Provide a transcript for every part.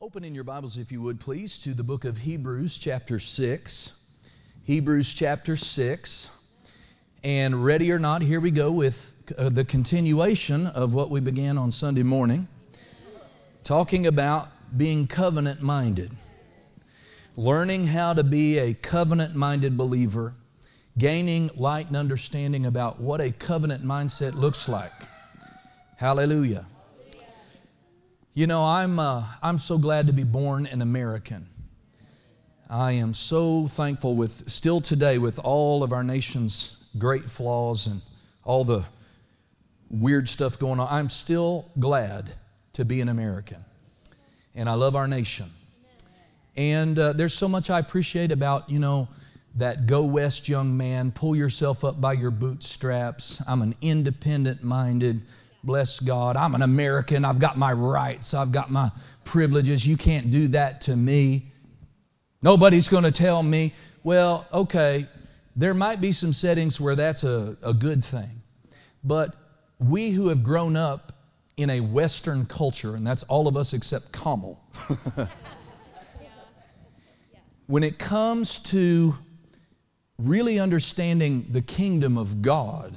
Open in your Bibles, if you would, please, to the book of Hebrews, chapter 6. Hebrews, chapter 6. And ready or not, here we go with uh, the continuation of what we began on Sunday morning, talking about being covenant minded, learning how to be a covenant minded believer, gaining light and understanding about what a covenant mindset looks like. Hallelujah. You know, I'm, uh, I'm so glad to be born an American. I am so thankful with, still today, with all of our nation's great flaws and all the weird stuff going on, I'm still glad to be an American. And I love our nation. And uh, there's so much I appreciate about, you know, that go west young man, pull yourself up by your bootstraps. I'm an independent minded, Bless God. I'm an American. I've got my rights. I've got my privileges. You can't do that to me. Nobody's going to tell me, well, okay, there might be some settings where that's a, a good thing. But we who have grown up in a Western culture, and that's all of us except Kamal, when it comes to really understanding the kingdom of God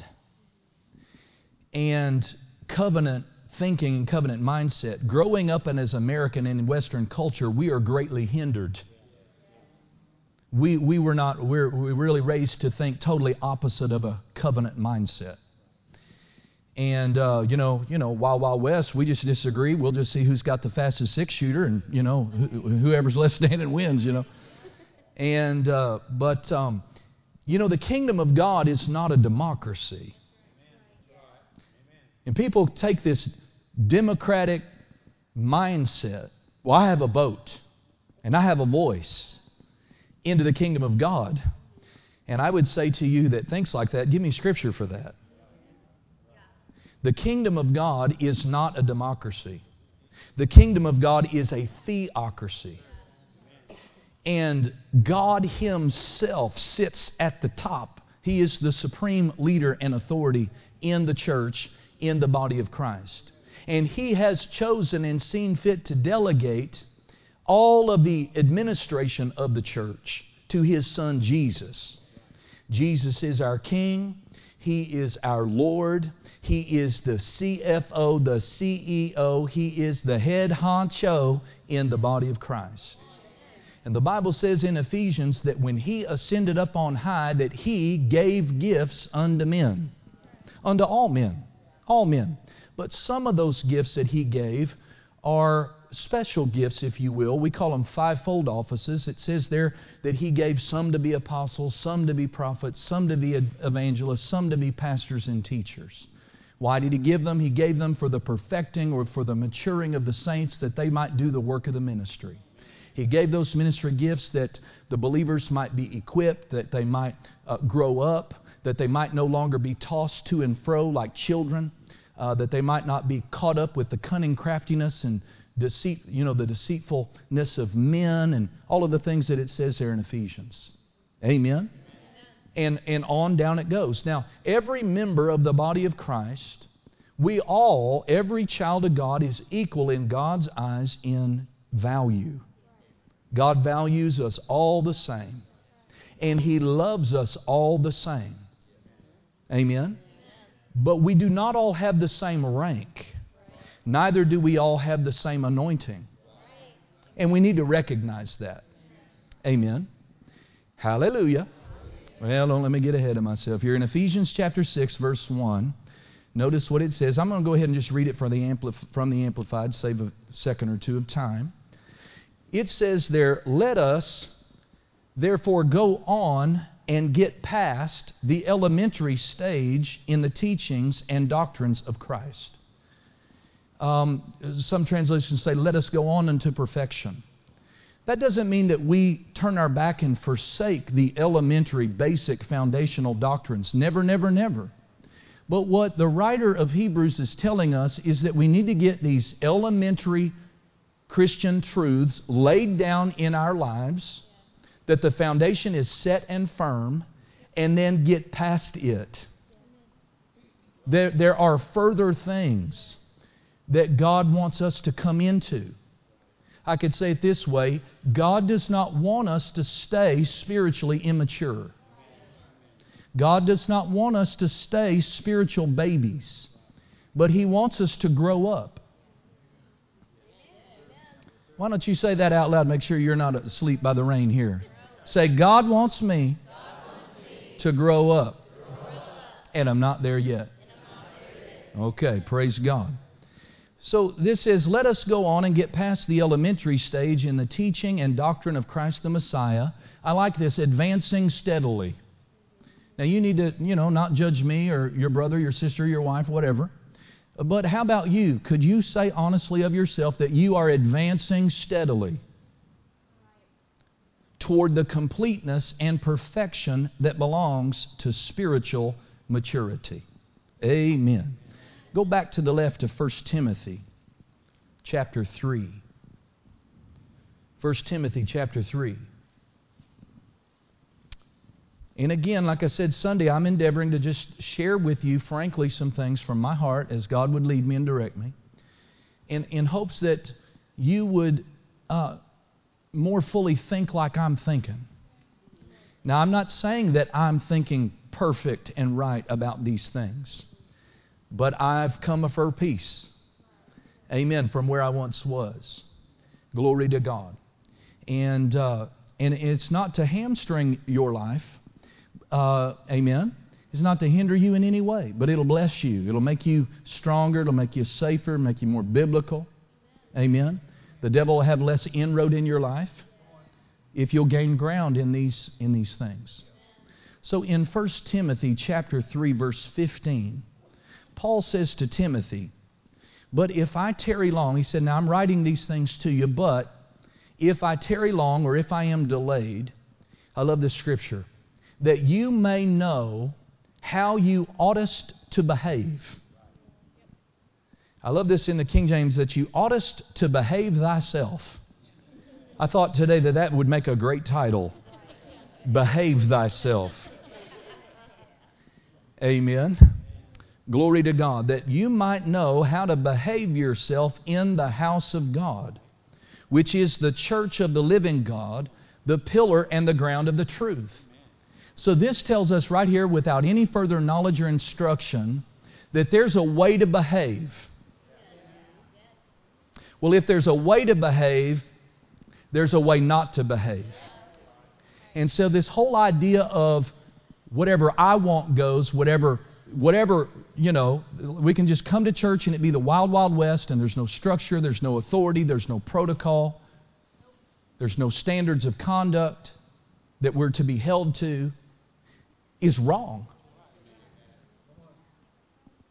and covenant thinking and covenant mindset, growing up in as American and in Western culture, we are greatly hindered. We, we were not, we're, we really raised to think totally opposite of a covenant mindset. And uh, you know, you know, Wild Wild West, we just disagree. We'll just see who's got the fastest six shooter, and you know, whoever's left standing wins. You know, and uh, but um, you know, the kingdom of God is not a democracy. And people take this democratic mindset well, I have a vote and I have a voice into the kingdom of God. And I would say to you that thinks like that, give me scripture for that. The kingdom of God is not a democracy. The kingdom of God is a theocracy. And God Himself sits at the top. He is the supreme leader and authority in the church in the body of Christ. And He has chosen and seen fit to delegate all of the administration of the church to His Son Jesus. Jesus is our King. He is our Lord. He is the CFO, the CEO. He is the head honcho in the body of Christ. And the Bible says in Ephesians that when he ascended up on high that he gave gifts unto men, unto all men all men. But some of those gifts that he gave are special gifts, if you will. We call them fivefold offices. It says there that he gave some to be apostles, some to be prophets, some to be evangelists, some to be pastors and teachers. Why did he give them? He gave them for the perfecting or for the maturing of the saints that they might do the work of the ministry. He gave those ministry gifts that the believers might be equipped, that they might uh, grow up, that they might no longer be tossed to and fro like children, uh, that they might not be caught up with the cunning craftiness and deceit, you know, the deceitfulness of men and all of the things that it says there in Ephesians. Amen? And, and on down it goes. Now, every member of the body of Christ, we all, every child of God, is equal in God's eyes in value. God values us all the same, and He loves us all the same. Amen? But we do not all have the same rank. Neither do we all have the same anointing. And we need to recognize that. Amen. Hallelujah. Well, don't let me get ahead of myself here. In Ephesians chapter 6, verse 1, notice what it says. I'm going to go ahead and just read it from the, from the Amplified, save a second or two of time. It says there, Let us therefore go on and get past the elementary stage in the teachings and doctrines of Christ. Um, some translations say, let us go on into perfection. That doesn't mean that we turn our back and forsake the elementary, basic, foundational doctrines. Never, never, never. But what the writer of Hebrews is telling us is that we need to get these elementary Christian truths laid down in our lives that the foundation is set and firm, and then get past it. There, there are further things that God wants us to come into. I could say it this way God does not want us to stay spiritually immature. God does not want us to stay spiritual babies, but He wants us to grow up. Why don't you say that out loud? Make sure you're not asleep by the rain here. Say, God wants me, to grow up, and I'm not there yet. Okay, praise God. So this is let us go on and get past the elementary stage in the teaching and doctrine of Christ the Messiah. I like this advancing steadily. Now you need to, you know, not judge me or your brother, your sister, your wife, whatever. But how about you? Could you say honestly of yourself that you are advancing steadily toward the completeness and perfection that belongs to spiritual maturity? Amen. Go back to the left to 1 Timothy chapter 3. 1 Timothy chapter 3. And again, like I said Sunday, I'm endeavoring to just share with you, frankly, some things from my heart as God would lead me and direct me, in, in hopes that you would uh, more fully think like I'm thinking. Now, I'm not saying that I'm thinking perfect and right about these things but I've come for peace. Amen. From where I once was. Glory to God. And, uh, and it's not to hamstring your life. Uh, amen. It's not to hinder you in any way, but it'll bless you. It'll make you stronger. It'll make you safer, make you more biblical. Amen. The devil will have less inroad in your life if you'll gain ground in these, in these things. So in 1 Timothy chapter 3, verse 15, Paul says to Timothy, But if I tarry long, he said, Now I'm writing these things to you, but if I tarry long or if I am delayed, I love this scripture, that you may know how you oughtest to behave. I love this in the King James that you oughtest to behave thyself. I thought today that that would make a great title. Behave thyself. Amen. Glory to God. That you might know how to behave yourself in the house of God, which is the church of the living God, the pillar and the ground of the truth. So, this tells us right here, without any further knowledge or instruction, that there's a way to behave. Well, if there's a way to behave, there's a way not to behave. And so, this whole idea of whatever I want goes, whatever whatever, you know, we can just come to church and it be the wild, wild west, and there's no structure, there's no authority, there's no protocol, there's no standards of conduct that we're to be held to, is wrong.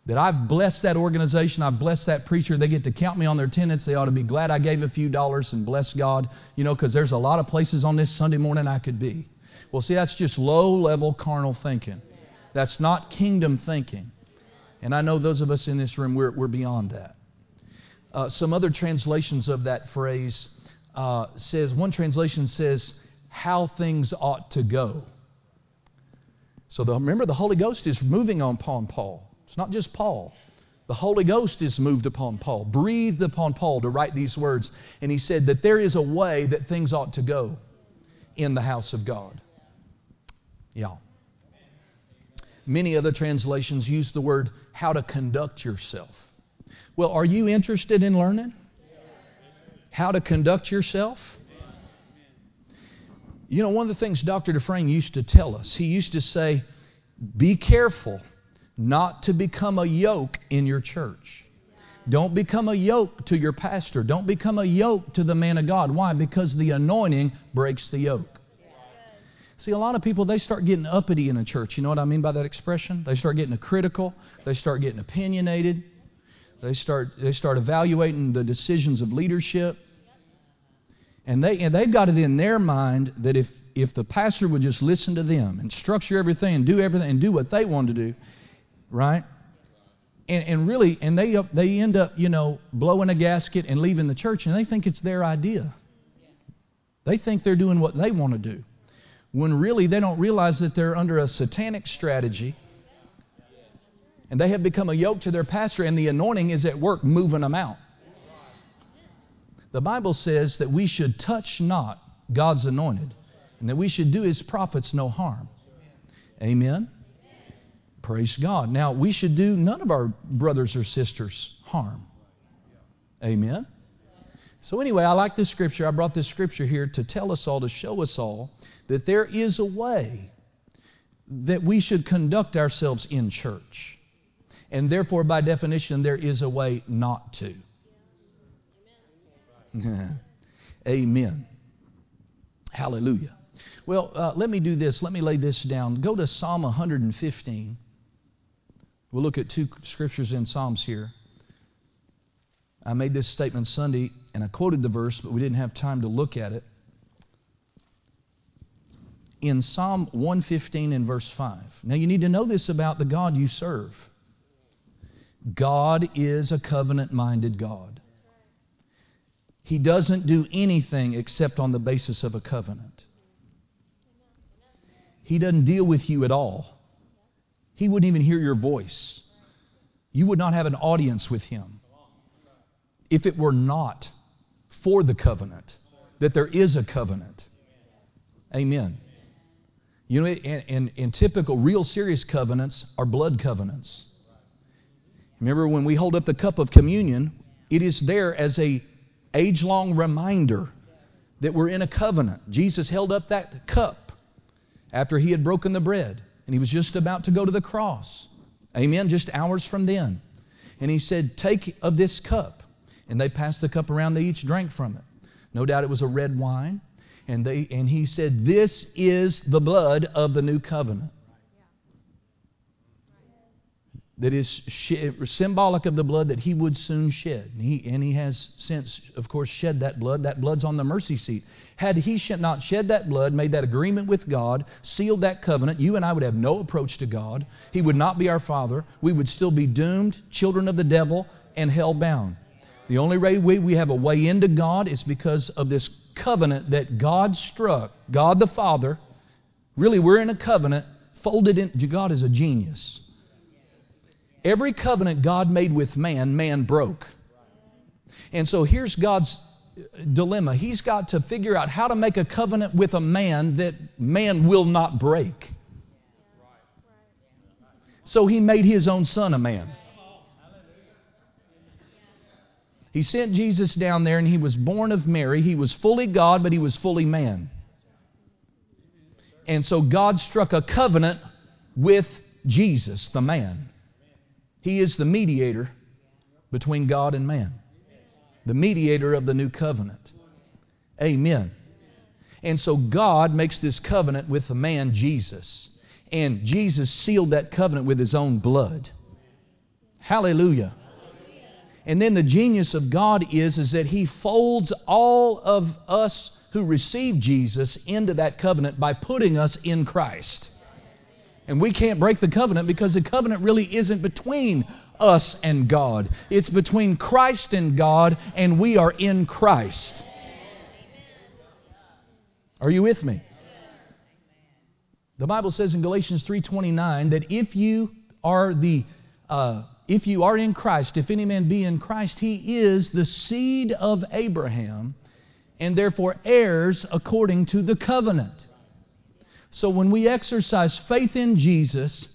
That I've blessed that organization, I've blessed that preacher, they get to count me on their attendance, they ought to be glad I gave a few dollars and bless God, you know, because there's a lot of places on this Sunday morning I could be. Well, see, that's just low level carnal thinking. That's not kingdom thinking. And I know those of us in this room, we're, we're beyond that. Uh, some other translations of that phrase uh, says, one translation says, how things ought to go. So the, remember, the Holy Ghost is moving upon Paul. It's not just Paul. The Holy Ghost is moved upon Paul, breathed upon Paul to write these words. And he said that there is a way that things ought to go in the house of God. Y'all. Yeah. Many other translations use the word how to conduct yourself. Well, are you interested in learning how to conduct yourself? You know, one of the things Dr. Dufresne used to tell us, he used to say, be careful not to become a yoke in your church. Don't become a yoke to your pastor. Don't become a yoke to the man of God. Why? Because the anointing breaks the yoke. See, a lot of people, they start getting uppity in a church. You know what I mean by that expression? They start getting critical. They start getting opinionated. They start, they start evaluating the decisions of leadership. And, they, and they've got it in their mind that if, if the pastor would just listen to them and structure everything and do everything and do what they want to do, right? And, and really, and they, they end up, you know, blowing a gasket and leaving the church, and they think it's their idea. They think they're doing what they want to do when really they don't realize that they're under a satanic strategy and they have become a yoke to their pastor and the anointing is at work moving them out. The Bible says that we should touch not God's anointed and that we should do his prophets no harm. Amen? Praise God. Now, we should do none of our brothers or sisters harm. Amen? So, anyway, I like this scripture. I brought this scripture here to tell us all, to show us all, that there is a way that we should conduct ourselves in church. And therefore, by definition, there is a way not to. Amen. Hallelujah. Well, uh, let me do this. Let me lay this down. Go to Psalm 115. We'll look at two scriptures in Psalms here. I made this statement Sunday and I quoted the verse, but we didn't have time to look at it. In Psalm 115 and verse 5. Now, you need to know this about the God you serve. God is a covenant minded God. He doesn't do anything except on the basis of a covenant. He doesn't deal with you at all. He wouldn't even hear your voice. You would not have an audience with him if it were not for the covenant, that there is a covenant. Amen. You know, in, in, in typical, real serious covenants are blood covenants. Remember when we hold up the cup of communion, it is there as a age-long reminder that we're in a covenant. Jesus held up that cup after he had broken the bread, and he was just about to go to the cross. Amen. Just hours from then. And he said, Take of this cup. And they passed the cup around, they each drank from it. No doubt it was a red wine. And, they, and he said, This is the blood of the new covenant that is symbolic of the blood that he would soon shed. And he, and he has since, of course, shed that blood. That blood's on the mercy seat. Had he not shed that blood, made that agreement with God, sealed that covenant, you and I would have no approach to God. He would not be our Father. We would still be doomed, children of the devil, and hell bound. The only way we have a way into God is because of this covenant that God struck, God the Father. Really, we're in a covenant folded in. God is a genius. Every covenant God made with man, man broke. And so here's God's dilemma. He's got to figure out how to make a covenant with a man that man will not break. So he made his own son a man. He sent Jesus down there and he was born of Mary. He was fully God, but he was fully man. And so God struck a covenant with Jesus, the man. He is the mediator between God and man, the mediator of the new covenant. Amen. And so God makes this covenant with the man Jesus. And Jesus sealed that covenant with his own blood. Hallelujah. And then the genius of God is, is that he folds all of us who receive Jesus into that covenant by putting us in Christ. And we can't break the covenant because the covenant really isn't between us and God. It's between Christ and God, and we are in Christ. Are you with me? The Bible says in Galatians 3:29 that if you are the uh, if you are in Christ, if any man be in Christ, he is the seed of Abraham, and therefore heirs according to the covenant. So when we exercise faith in Jesus,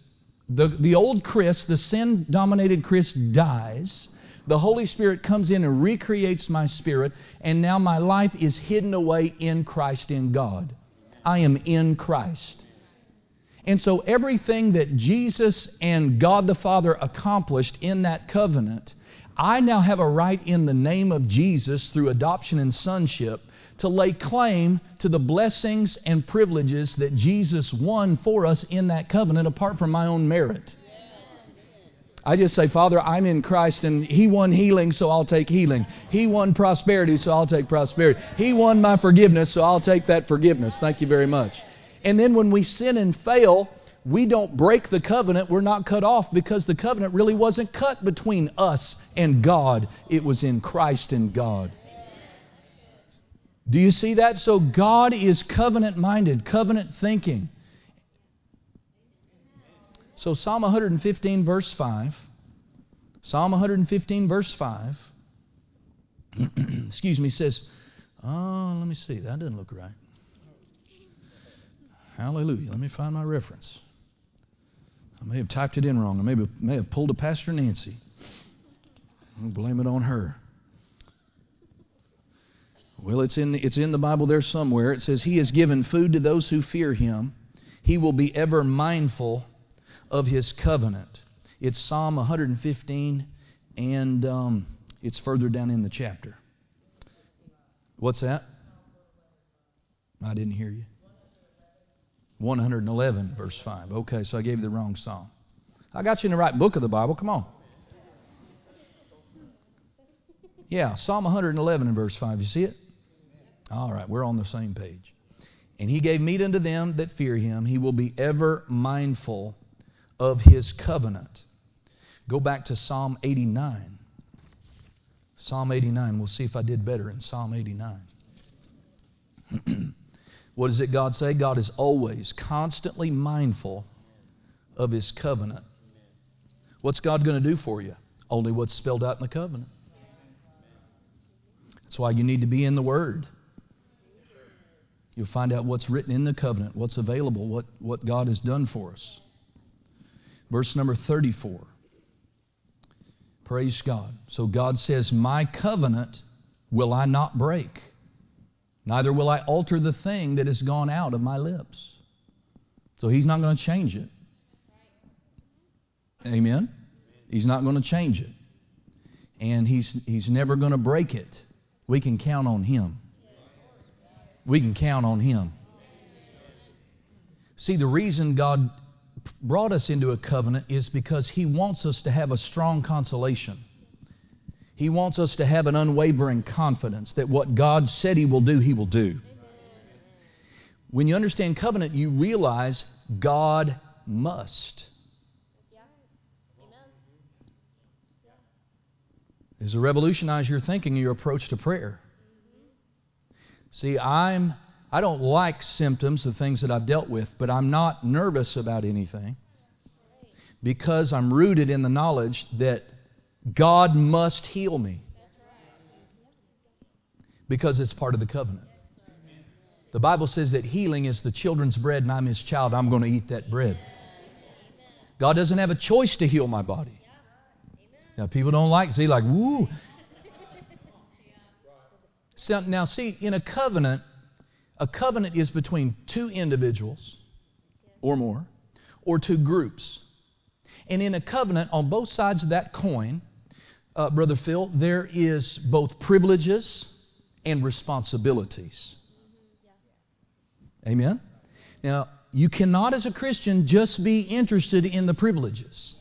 the, the old Chris, the sin dominated Chris, dies. The Holy Spirit comes in and recreates my spirit, and now my life is hidden away in Christ in God. I am in Christ. And so everything that Jesus and God the Father accomplished in that covenant, I now have a right in the name of Jesus through adoption and sonship to lay claim to the blessings and privileges that Jesus won for us in that covenant apart from my own merit. I just say, Father, I'm in Christ and He won healing, so I'll take healing. He won prosperity, so I'll take prosperity. He won my forgiveness, so I'll take that forgiveness. Thank you very much. And then when we sin and fail, we don't break the covenant. We're not cut off because the covenant really wasn't cut between us and God, it was in Christ and God. Do you see that? So God is covenant minded, covenant thinking. So Psalm 115, verse 5. Psalm 115, verse 5. excuse me, says, oh, let me see, that doesn't look right. Hallelujah. Let me find my reference. I may have typed it in wrong. I may have, may have pulled a Pastor Nancy. I'll blame it on her. Well, it's in, it's in the Bible there somewhere. It says, He has given food to those who fear Him. He will be ever mindful of His covenant. It's Psalm 115, and um, it's further down in the chapter. What's that? I didn't hear you. 111, verse 5. Okay, so I gave you the wrong psalm. I got you in the right book of the Bible. Come on. Yeah, Psalm 111 and verse 5. You see it? All right, we're on the same page. And he gave meat unto them that fear him. He will be ever mindful of his covenant. Go back to Psalm 89. Psalm 89. We'll see if I did better in Psalm 89. what does it God say? God is always constantly mindful of his covenant. What's God going to do for you? Only what's spelled out in the covenant. That's why you need to be in the Word. You'll find out what's written in the covenant, what's available, what, what God has done for us. Verse number 34. Praise God. So God says, My covenant will I not break, neither will I alter the thing that has gone out of my lips. So He's not going to change it. Amen? He's not going to change it. And He's, he's never going to break it. We can count on Him. We can count on Him. See, the reason God brought us into a covenant is because He wants us to have a strong consolation. He wants us to have an unwavering confidence that what God said He will do, He will do. When you understand covenant, you realize God must. Is to revolutionize your thinking, your approach to prayer. See, I'm I don't like symptoms, of things that I've dealt with, but I'm not nervous about anything because I'm rooted in the knowledge that God must heal me because it's part of the covenant. The Bible says that healing is the children's bread, and I'm his child. I'm going to eat that bread. God doesn't have a choice to heal my body. Now, people don't like, see, like, woo. So, now, see, in a covenant, a covenant is between two individuals or more, or two groups. And in a covenant, on both sides of that coin, uh, Brother Phil, there is both privileges and responsibilities. Amen? Now, you cannot, as a Christian, just be interested in the privileges.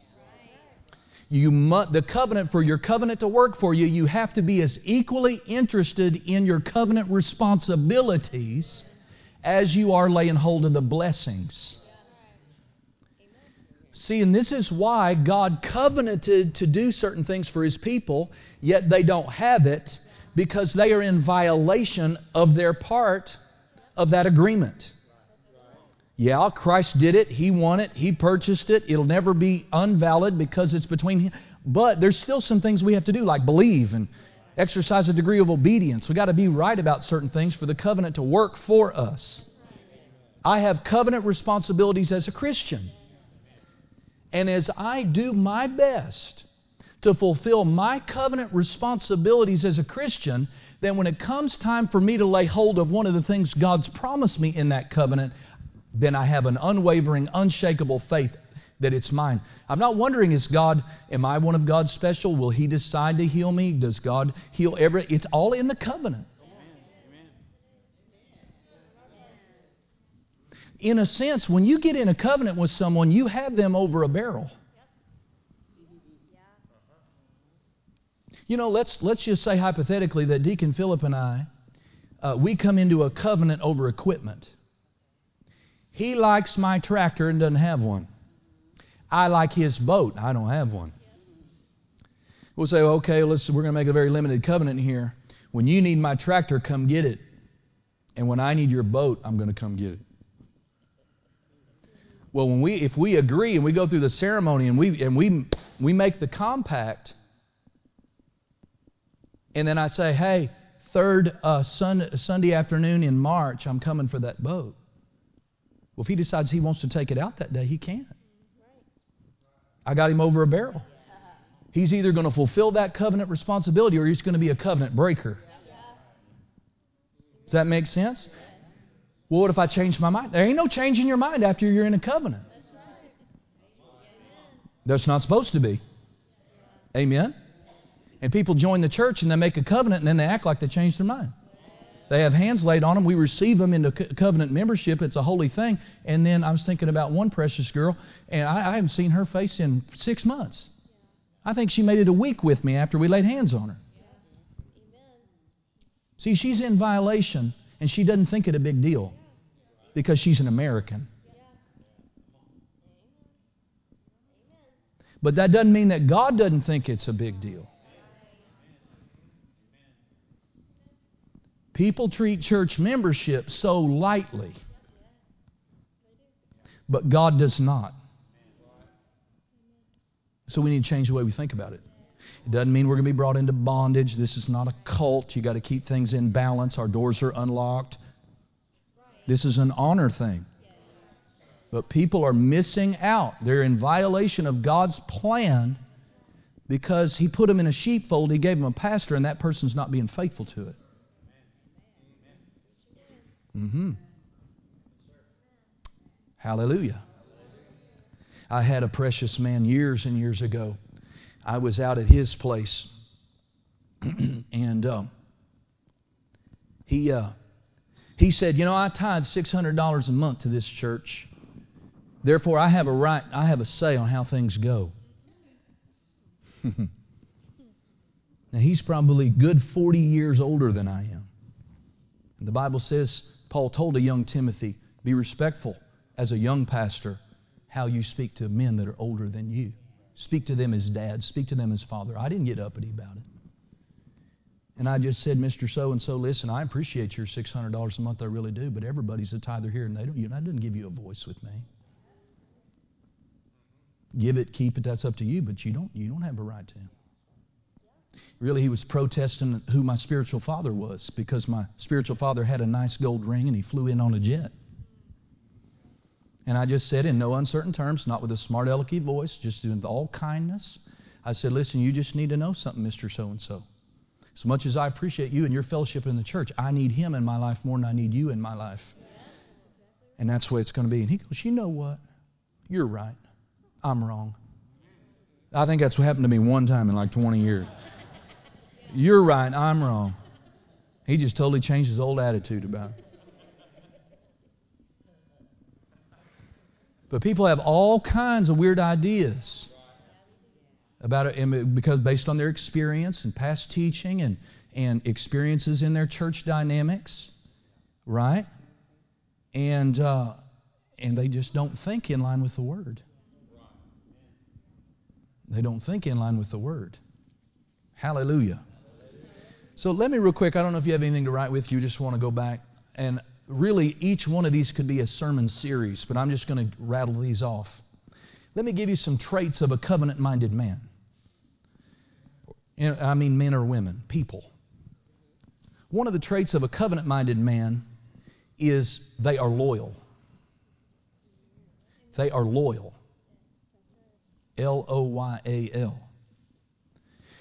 You mu- the covenant, for your covenant to work for you, you have to be as equally interested in your covenant responsibilities as you are laying hold of the blessings. See, and this is why God covenanted to do certain things for His people, yet they don't have it because they are in violation of their part of that agreement. Yeah, Christ did it. He won it. He purchased it. It'll never be unvalid because it's between Him. But there's still some things we have to do, like believe and exercise a degree of obedience. We've got to be right about certain things for the covenant to work for us. I have covenant responsibilities as a Christian. And as I do my best to fulfill my covenant responsibilities as a Christian, then when it comes time for me to lay hold of one of the things God's promised me in that covenant, then I have an unwavering, unshakable faith that it's mine. I'm not wondering, is God, am I one of God's special? Will He decide to heal me? Does God heal every? It's all in the covenant. In a sense, when you get in a covenant with someone, you have them over a barrel. You know, let's, let's just say hypothetically that Deacon Philip and I, uh, we come into a covenant over equipment. He likes my tractor and doesn't have one. I like his boat. I don't have one. We'll say, okay, let's, we're going to make a very limited covenant here. When you need my tractor, come get it. And when I need your boat, I'm going to come get it. Well, when we, if we agree and we go through the ceremony and we, and we, we make the compact, And then I say, hey, third uh, sun, Sunday afternoon in March, I'm coming for that boat. Well, if he decides he wants to take it out that day, he can't. I got him over a barrel. He's either going to fulfill that covenant responsibility or he's going to be a covenant breaker. Does that make sense? Well, what if I change my mind? There ain't no changing your mind after you're in a covenant. That's right. That's not supposed to be. Amen? And people join the church and they make a covenant and then they act like they changed their mind. They have hands laid on them. We receive them into covenant membership. It's a holy thing. And then I was thinking about one precious girl, and I, I haven't seen her face in six months. I think she made it a week with me after we laid hands on her. See, she's in violation, and she doesn't think it a big deal because she's an American. But that doesn't mean that God doesn't think it's a big deal. People treat church membership so lightly, but God does not. So we need to change the way we think about it. It doesn't mean we're going to be brought into bondage. This is not a cult. You got to keep things in balance. Our doors are unlocked. This is an honor thing. But people are missing out. They're in violation of God's plan because He put them in a sheepfold. He gave them a pastor, and that person's not being faithful to it. Mm-hmm. Hallelujah. I had a precious man years and years ago. I was out at his place, and uh, he uh, he said, "You know, I tithe six hundred dollars a month to this church. Therefore, I have a right. I have a say on how things go." now he's probably good forty years older than I am. The Bible says Paul told a young Timothy, be respectful as a young pastor how you speak to men that are older than you. Speak to them as dad, speak to them as father. I didn't get uppity about it. And I just said, Mr. So and so, listen, I appreciate your $600 a month, I really do, but everybody's a tither here, and they don't, you know, that doesn't give you a voice with me. Give it, keep it, that's up to you, but you don't, you don't have a right to. Really, he was protesting who my spiritual father was because my spiritual father had a nice gold ring and he flew in on a jet. And I just said in no uncertain terms, not with a smart alecky voice, just with all kindness, I said, Listen, you just need to know something, Mr. So and so. As much as I appreciate you and your fellowship in the church, I need him in my life more than I need you in my life. And that's the way it's going to be. And he goes, You know what? You're right. I'm wrong. I think that's what happened to me one time in like 20 years. You're right, I'm wrong. He just totally changed his old attitude about it. But people have all kinds of weird ideas about it because based on their experience and past teaching and, and experiences in their church dynamics, right? And, uh, and they just don't think in line with the Word. They don't think in line with the Word. Hallelujah. So let me, real quick, I don't know if you have anything to write with. You just want to go back. And really, each one of these could be a sermon series, but I'm just going to rattle these off. Let me give you some traits of a covenant minded man. I mean, men or women, people. One of the traits of a covenant minded man is they are loyal. They are loyal. L O Y A L.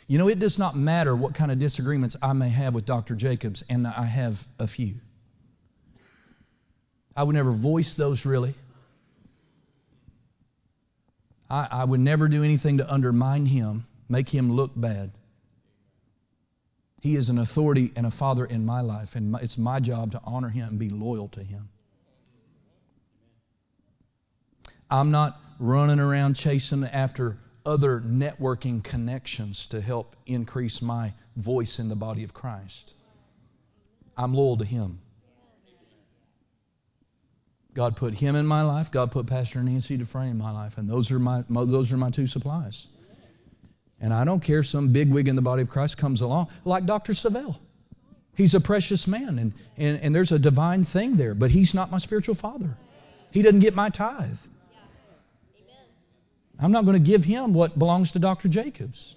You know, it does not matter what kind of disagreements I may have with Dr. Jacobs, and I have a few. I would never voice those really. I, I would never do anything to undermine him, make him look bad. He is an authority and a father in my life, and it's my job to honor him and be loyal to him. I'm not running around chasing after other networking connections to help increase my voice in the body of Christ. I'm loyal to Him. God put Him in my life. God put Pastor Nancy Dufresne in my life, and those are my, those are my two supplies. And I don't care some big wig in the body of Christ comes along, like Dr. Savelle. He's a precious man, and, and, and there's a divine thing there, but he's not my spiritual father. He doesn't get my tithe. I'm not going to give him what belongs to Dr. Jacobs.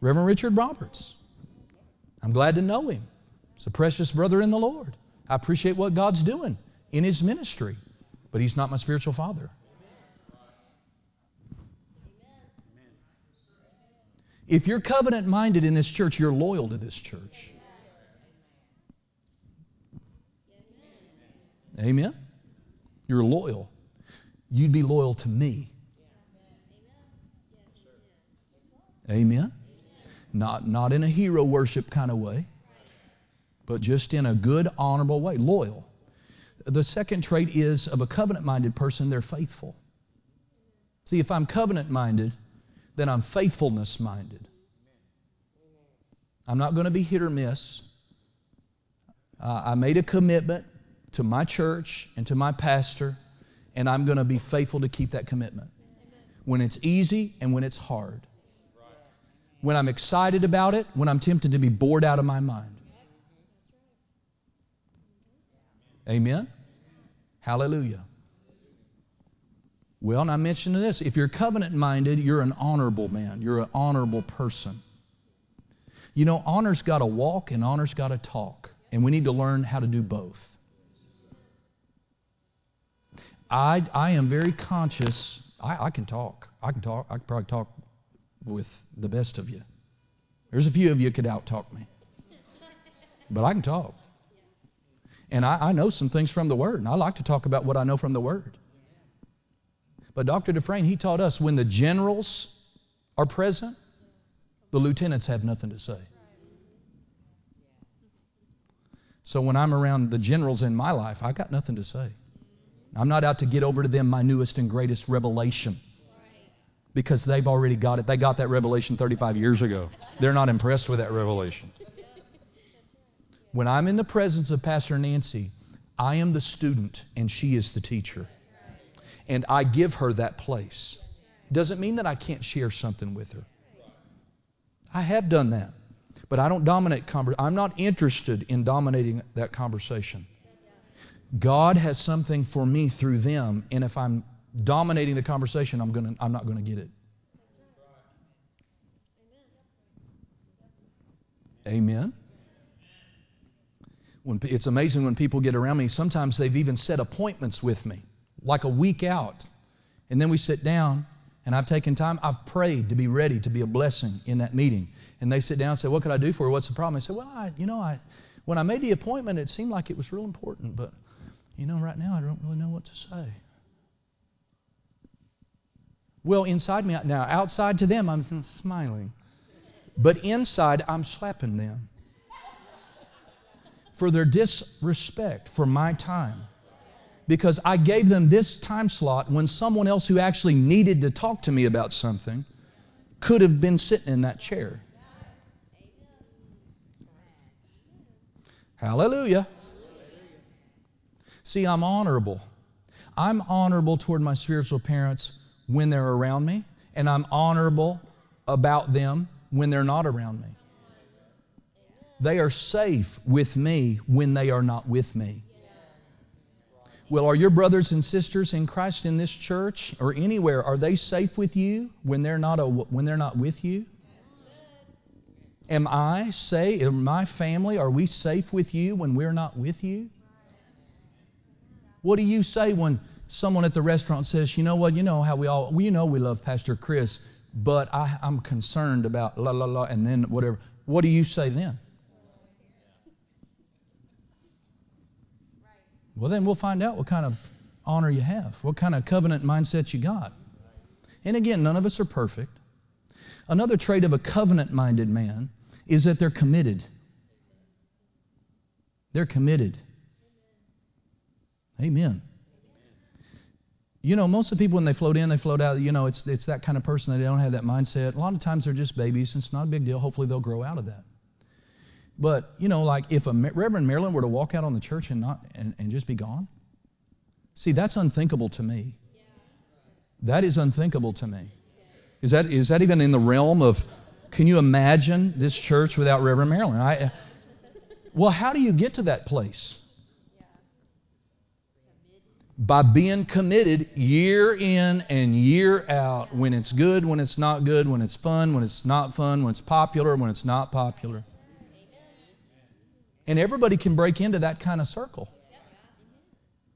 Reverend Richard Roberts. I'm glad to know him. He's a precious brother in the Lord. I appreciate what God's doing in his ministry, but he's not my spiritual father. If you're covenant minded in this church, you're loyal to this church. Amen? You're loyal. You'd be loyal to me. Amen? Not, not in a hero worship kind of way, but just in a good, honorable way. Loyal. The second trait is of a covenant minded person, they're faithful. See, if I'm covenant minded, then I'm faithfulness minded. I'm not going to be hit or miss. Uh, I made a commitment to my church and to my pastor, and I'm going to be faithful to keep that commitment. When it's easy and when it's hard. When I'm excited about it, when I'm tempted to be bored out of my mind. Amen? Hallelujah. Well, and I mentioned this. If you're covenant minded, you're an honorable man. You're an honorable person. You know, honor's got to walk and honor's got to talk. And we need to learn how to do both. I, I am very conscious. I, I can talk. I can talk. I can probably talk with the best of you. There's a few of you could out talk me. But I can talk. And I, I know some things from the Word, and I like to talk about what I know from the Word. But Dr. Dufresne, he taught us when the generals are present, the lieutenants have nothing to say. So when I'm around the generals in my life, I got nothing to say. I'm not out to get over to them my newest and greatest revelation because they've already got it. They got that revelation 35 years ago. They're not impressed with that revelation. When I'm in the presence of Pastor Nancy, I am the student and she is the teacher. And I give her that place. Doesn't mean that I can't share something with her. I have done that. But I don't dominate conversation. I'm not interested in dominating that conversation. God has something for me through them, and if I'm dominating the conversation, I'm, gonna, I'm not going to get it. Amen. When, it's amazing when people get around me. Sometimes they've even set appointments with me, like a week out. And then we sit down, and I've taken time. I've prayed to be ready to be a blessing in that meeting. And they sit down and say, What could I do for you? What's the problem? I say, Well, I, you know, I, when I made the appointment, it seemed like it was real important, but you know, right now I don't really know what to say. Well, inside me, now outside to them, I'm smiling. But inside, I'm slapping them for their disrespect for my time. Because I gave them this time slot when someone else who actually needed to talk to me about something could have been sitting in that chair. Hallelujah. See, I'm honorable. I'm honorable toward my spiritual parents when they're around me, and I'm honorable about them when they're not around me. They are safe with me when they are not with me. Well, are your brothers and sisters in Christ in this church or anywhere are they safe with you when they're not a, when they're not with you? Am I safe? am my family are we safe with you when we're not with you? What do you say when someone at the restaurant says, you know what, you know how we all, we know we love Pastor Chris, but I, I'm concerned about la la la, and then whatever. What do you say then? Well, then we'll find out what kind of honor you have, what kind of covenant mindset you got. And again, none of us are perfect. Another trait of a covenant minded man is that they're committed. They're committed. Amen. You know, most of the people when they float in, they float out. You know, it's it's that kind of person that they don't have that mindset. A lot of times they're just babies. and It's not a big deal. Hopefully they'll grow out of that. But you know, like if a Reverend Marilyn were to walk out on the church and not and, and just be gone, see, that's unthinkable to me. That is unthinkable to me. Is that is that even in the realm of? Can you imagine this church without Reverend Marilyn? I, well, how do you get to that place? By being committed year in and year out when it's good, when it's not good, when it's fun, when it's not fun, when it's popular, when it's not popular. And everybody can break into that kind of circle.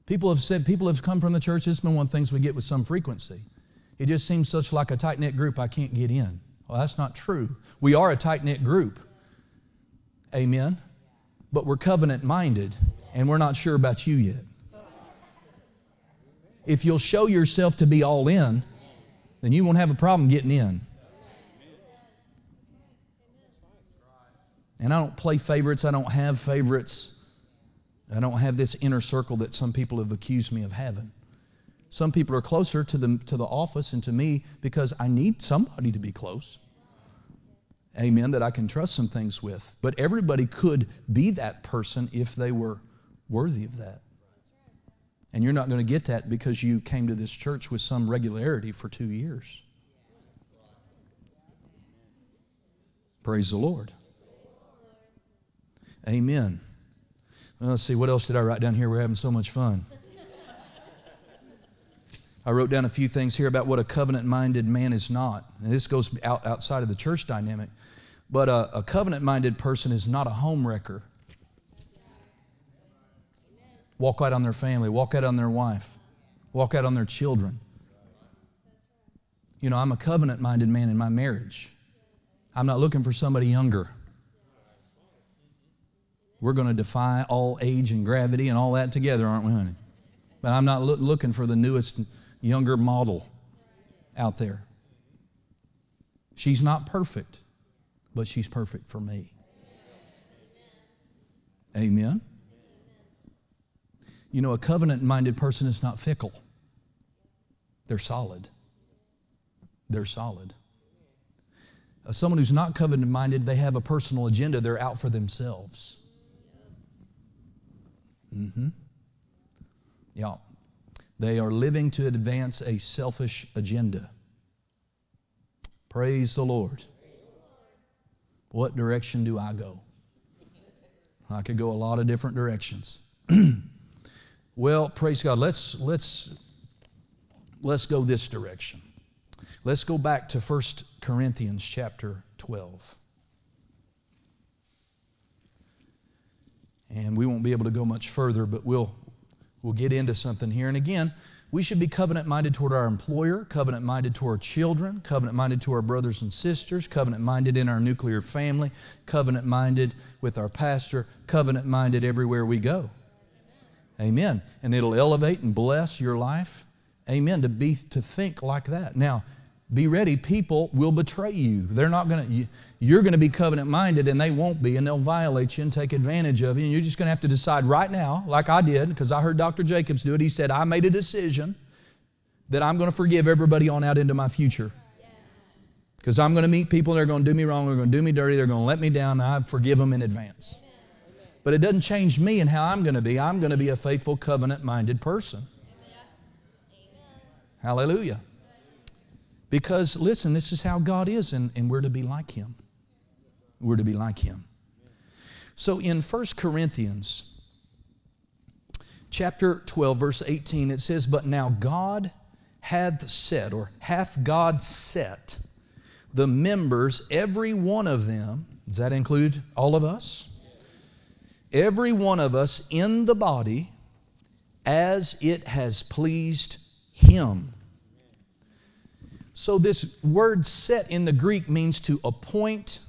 People have said, people have come from the church. This has been one of the things we get with some frequency. It just seems such like a tight knit group, I can't get in. Well, that's not true. We are a tight knit group. Amen. But we're covenant minded, and we're not sure about you yet. If you'll show yourself to be all in, then you won't have a problem getting in. And I don't play favorites, I don't have favorites. I don't have this inner circle that some people have accused me of having. Some people are closer to the, to the office and to me because I need somebody to be close. Amen, that I can trust some things with. But everybody could be that person if they were worthy of that. And you're not going to get that because you came to this church with some regularity for two years. Praise the Lord. Amen. Well, let's see, what else did I write down here? We're having so much fun. I wrote down a few things here about what a covenant minded man is not. And this goes out, outside of the church dynamic. But a, a covenant minded person is not a home wrecker. Walk out on their family, walk out on their wife, walk out on their children. You know, I'm a covenant minded man in my marriage. I'm not looking for somebody younger. We're going to defy all age and gravity and all that together, aren't we, honey? But I'm not lo- looking for the newest, younger model out there. She's not perfect, but she's perfect for me. Amen. You know, a covenant minded person is not fickle, they're solid. They're solid. Uh, someone who's not covenant minded, they have a personal agenda, they're out for themselves. Mm-hmm. Yeah. They are living to advance a selfish agenda. Praise the Lord. What direction do I go? I could go a lot of different directions. well, praise God. Let's let's let's go this direction. Let's go back to 1 Corinthians chapter 12. And we won't be able to go much further, but we'll, we'll get into something here. And again, we should be covenant minded toward our employer, covenant minded toward our children, covenant minded to our brothers and sisters, covenant minded in our nuclear family, covenant minded with our pastor, covenant minded everywhere we go. Amen. And it'll elevate and bless your life. Amen. To be to think like that. Now, be ready. People will betray you. They're not going to. You're going to be covenant minded, and they won't be, and they'll violate you and take advantage of you. And you're just going to have to decide right now, like I did, because I heard Dr. Jacobs do it. He said, "I made a decision that I'm going to forgive everybody on out into my future." Because I'm going to meet people that are going to do me wrong, they're going to do me dirty, they're going to let me down, and I forgive them in advance. But it doesn't change me and how I'm going to be. I'm going to be a faithful, covenant minded person. Hallelujah. Because, listen, this is how God is, and, and we're to be like Him. We're to be like Him. So in 1 Corinthians chapter 12, verse 18, it says, But now God hath set, or hath God set, the members, every one of them, does that include all of us? Every one of us in the body as it has pleased Him. So, this word set in the Greek means to appoint,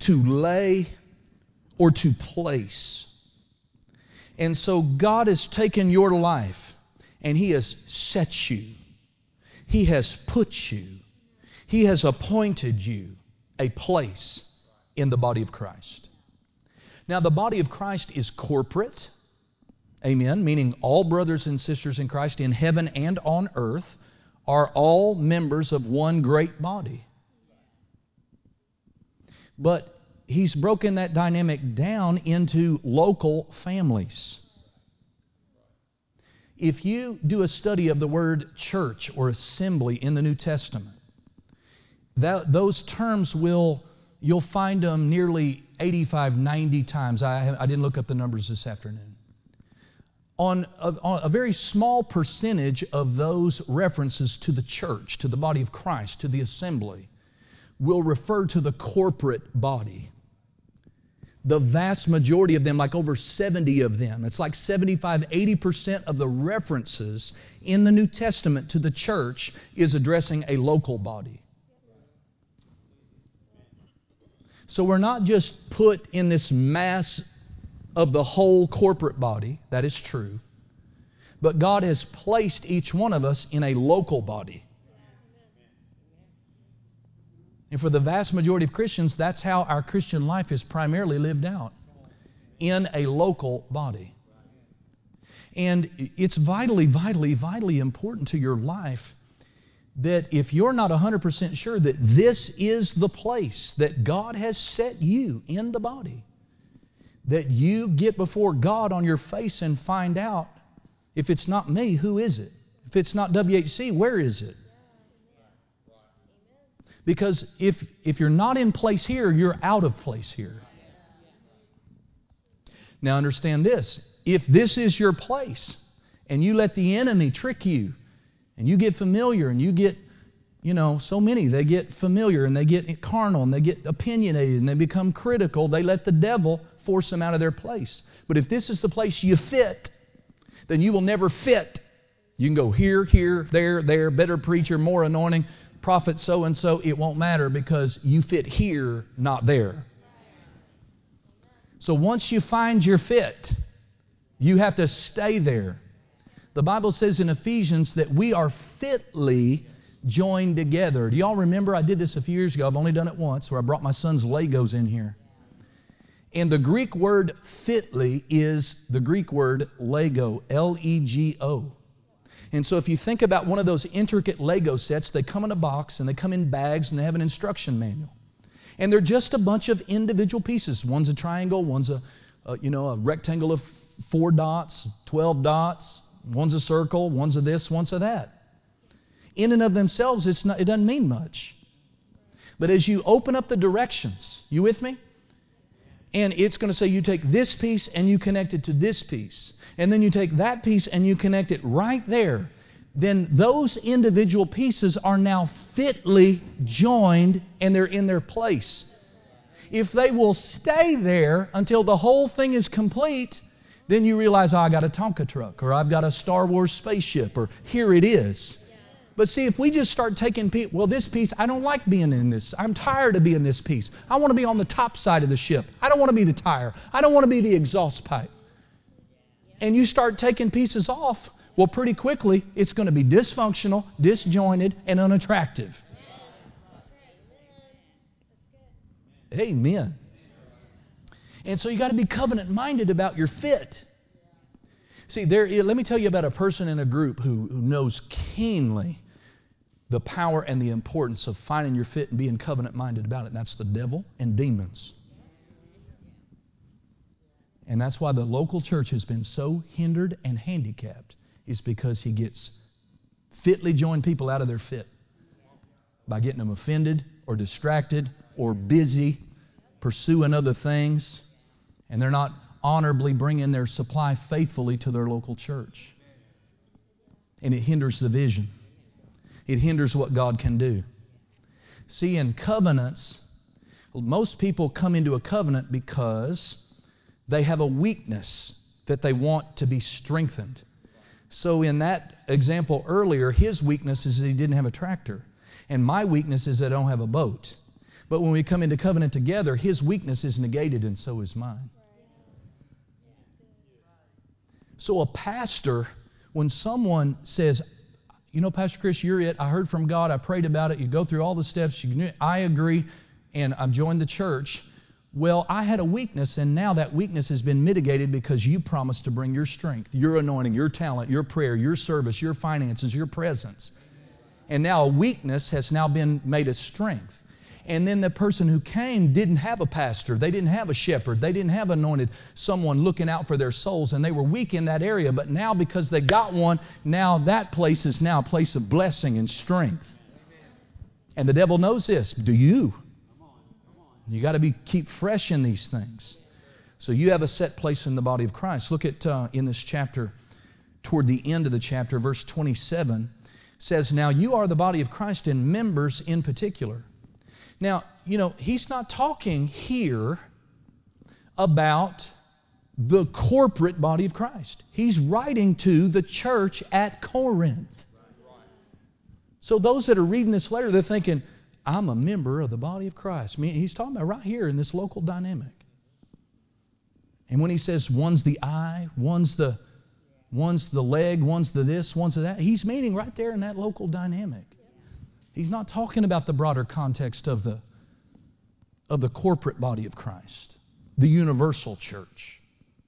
to lay, or to place. And so, God has taken your life and He has set you, He has put you, He has appointed you a place in the body of Christ. Now, the body of Christ is corporate. Amen. Meaning all brothers and sisters in Christ in heaven and on earth are all members of one great body. But he's broken that dynamic down into local families. If you do a study of the word church or assembly in the New Testament, that, those terms will, you'll find them nearly 85, 90 times. I, I didn't look up the numbers this afternoon on a, on a, very small percentage of those references to the church, to the body of Christ, to the assembly, will refer to the corporate body. The vast majority of them, like over 70 of them, it's like 75, 80% of the references in the New Testament to the church is addressing a local body. So we're not just put in this mass of the whole corporate body, that is true, but God has placed each one of us in a local body. And for the vast majority of Christians, that's how our Christian life is primarily lived out in a local body. And it's vitally, vitally, vitally important to your life that if you're not 100% sure that this is the place that God has set you in the body, that you get before God on your face and find out if it's not me, who is it? If it's not WHC, where is it? Because if, if you're not in place here, you're out of place here. Now, understand this if this is your place and you let the enemy trick you and you get familiar and you get, you know, so many, they get familiar and they get carnal and they get opinionated and they become critical, they let the devil force them out of their place. But if this is the place you fit, then you will never fit. You can go here, here, there, there, better preacher, more anointing prophet so and so, it won't matter because you fit here, not there. So once you find your fit, you have to stay there. The Bible says in Ephesians that we are fitly joined together. Do y'all remember? I did this a few years ago. I've only done it once where I brought my son's Legos in here. And the Greek word fitly is the Greek word Lego, L E G O. And so if you think about one of those intricate Lego sets, they come in a box and they come in bags and they have an instruction manual. And they're just a bunch of individual pieces. One's a triangle, one's a, a you know, a rectangle of four dots, 12 dots, one's a circle, one's a this, one's a that. In and of themselves, it's not, it doesn't mean much. But as you open up the directions, you with me? And it's going to say you take this piece and you connect it to this piece and then you take that piece and you connect it right there, then those individual pieces are now fitly joined and they're in their place. If they will stay there until the whole thing is complete, then you realize, oh, I got a Tonka truck, or I've got a Star Wars spaceship, or here it is. But see, if we just start taking people, well, this piece, I don't like being in this. I'm tired of being in this piece. I want to be on the top side of the ship. I don't want to be the tire. I don't want to be the exhaust pipe and you start taking pieces off, well, pretty quickly it's going to be dysfunctional, disjointed, and unattractive. Amen. And so you got to be covenant minded about your fit. See, there, let me tell you about a person in a group who, who knows keenly the power and the importance of finding your fit and being covenant minded about it. And that's the devil and demons. And that's why the local church has been so hindered and handicapped, is because he gets fitly joined people out of their fit by getting them offended or distracted or busy pursuing other things, and they're not honorably bringing their supply faithfully to their local church. And it hinders the vision, it hinders what God can do. See, in covenants, most people come into a covenant because they have a weakness that they want to be strengthened. So, in that example earlier, his weakness is that he didn't have a tractor. And my weakness is that I don't have a boat. But when we come into covenant together, his weakness is negated, and so is mine. So, a pastor, when someone says, You know, Pastor Chris, you're it. I heard from God. I prayed about it. You go through all the steps. You, I agree, and I've joined the church. Well, I had a weakness, and now that weakness has been mitigated because you promised to bring your strength, your anointing, your talent, your prayer, your service, your finances, your presence. And now a weakness has now been made a strength. And then the person who came didn't have a pastor, they didn't have a shepherd, they didn't have anointed someone looking out for their souls, and they were weak in that area. But now, because they got one, now that place is now a place of blessing and strength. And the devil knows this. Do you? You got to be keep fresh in these things. So you have a set place in the body of Christ. Look at uh, in this chapter toward the end of the chapter, verse 27, says, Now you are the body of Christ and members in particular. Now, you know, he's not talking here about the corporate body of Christ. He's writing to the church at Corinth. So those that are reading this letter, they're thinking, I'm a member of the body of Christ. I mean, he's talking about right here in this local dynamic. And when he says one's the eye, one's the one's the leg, one's the this, one's the that, he's meaning right there in that local dynamic. He's not talking about the broader context of the of the corporate body of Christ, the universal church.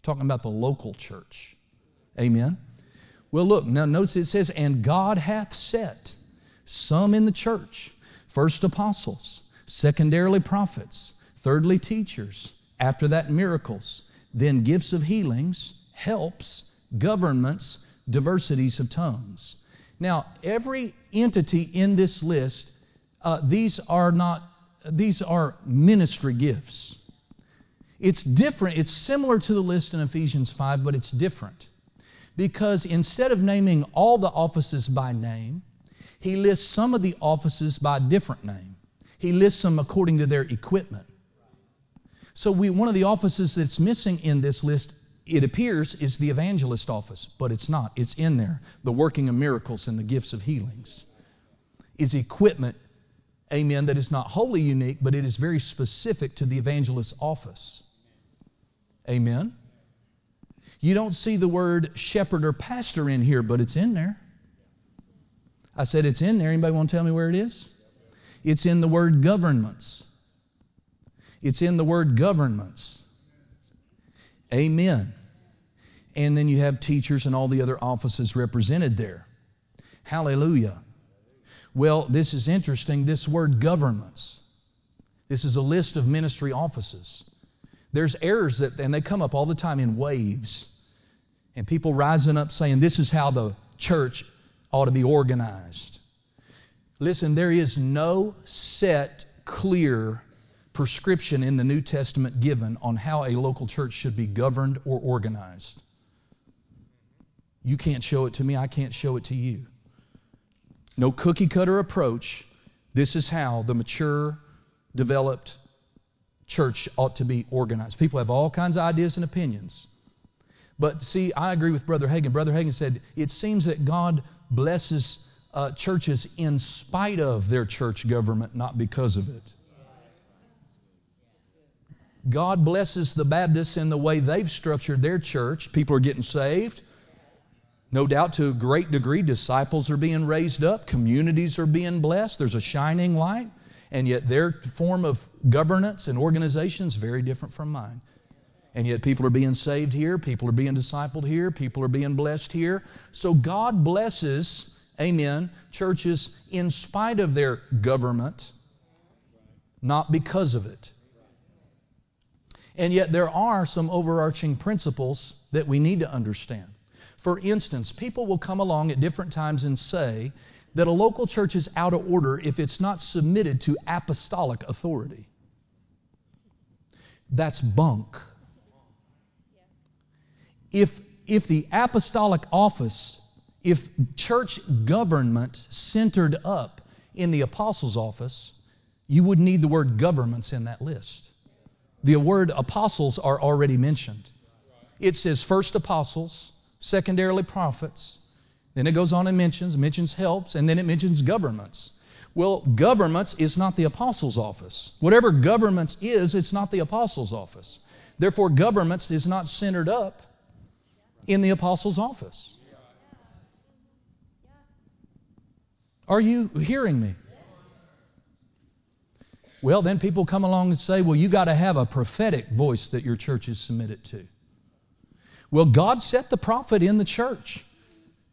Talking about the local church. Amen. Well, look, now notice it says, and God hath set some in the church First, apostles. Secondarily, prophets. Thirdly, teachers. After that, miracles. Then, gifts of healings, helps, governments, diversities of tongues. Now, every entity in this list, uh, these are not, these are ministry gifts. It's different. It's similar to the list in Ephesians 5, but it's different. Because instead of naming all the offices by name, he lists some of the offices by different name. He lists them according to their equipment. So we, one of the offices that's missing in this list, it appears, is the evangelist office, but it's not. It's in there. The working of miracles and the gifts of healings is equipment, amen, that is not wholly unique, but it is very specific to the evangelist office. Amen. You don't see the word shepherd or pastor in here, but it's in there. I said it's in there. Anybody want to tell me where it is? It's in the word governments. It's in the word governments. Amen. And then you have teachers and all the other offices represented there. Hallelujah. Well, this is interesting. This word governments. This is a list of ministry offices. There's errors that, and they come up all the time in waves. And people rising up saying, This is how the church ought to be organized. Listen, there is no set, clear prescription in the New Testament given on how a local church should be governed or organized. You can't show it to me, I can't show it to you. No cookie cutter approach. This is how the mature, developed church ought to be organized. People have all kinds of ideas and opinions. But see, I agree with Brother Hagin. Brother Hagin said, it seems that God blesses uh, churches in spite of their church government, not because of it. God blesses the Baptists in the way they've structured their church. People are getting saved. No doubt to a great degree, disciples are being raised up, communities are being blessed. There's a shining light, and yet their form of governance and organization is very different from mine. And yet people are being saved here, people are being discipled here, people are being blessed here. So God blesses, amen, churches in spite of their government, not because of it. And yet there are some overarching principles that we need to understand. For instance, people will come along at different times and say that a local church is out of order if it's not submitted to apostolic authority. That's bunk if, if the apostolic office, if church government centered up in the apostles' office, you would need the word governments in that list. The word apostles are already mentioned. It says first apostles, secondarily prophets. Then it goes on and mentions, mentions helps, and then it mentions governments. Well, governments is not the apostles' office. Whatever governments is, it's not the apostles' office. Therefore, governments is not centered up in the apostles' office. Are you hearing me? Well, then people come along and say, well, you got to have a prophetic voice that your church is submitted to. Well, God set the prophet in the church.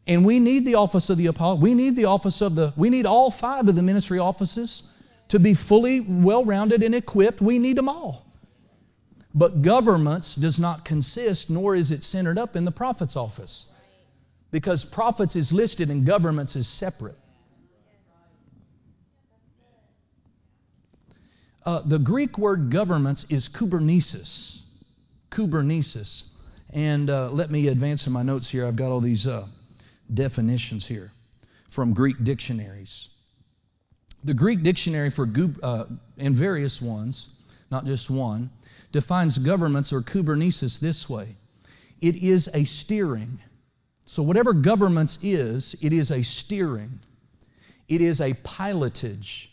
And we need the office of the apostle. We need the office of the, we need all five of the ministry offices to be fully well rounded and equipped. We need them all. But governments does not consist, nor is it centered up in the prophet's office. Because prophets is listed and governments is separate. Uh, the Greek word governments is kubernesis. Kubernesis. And uh, let me advance in my notes here. I've got all these uh, definitions here from Greek dictionaries. The Greek dictionary for uh, and various ones, not just one, defines governments or kubernesis this way: it is a steering. So whatever governments is, it is a steering. It is a pilotage.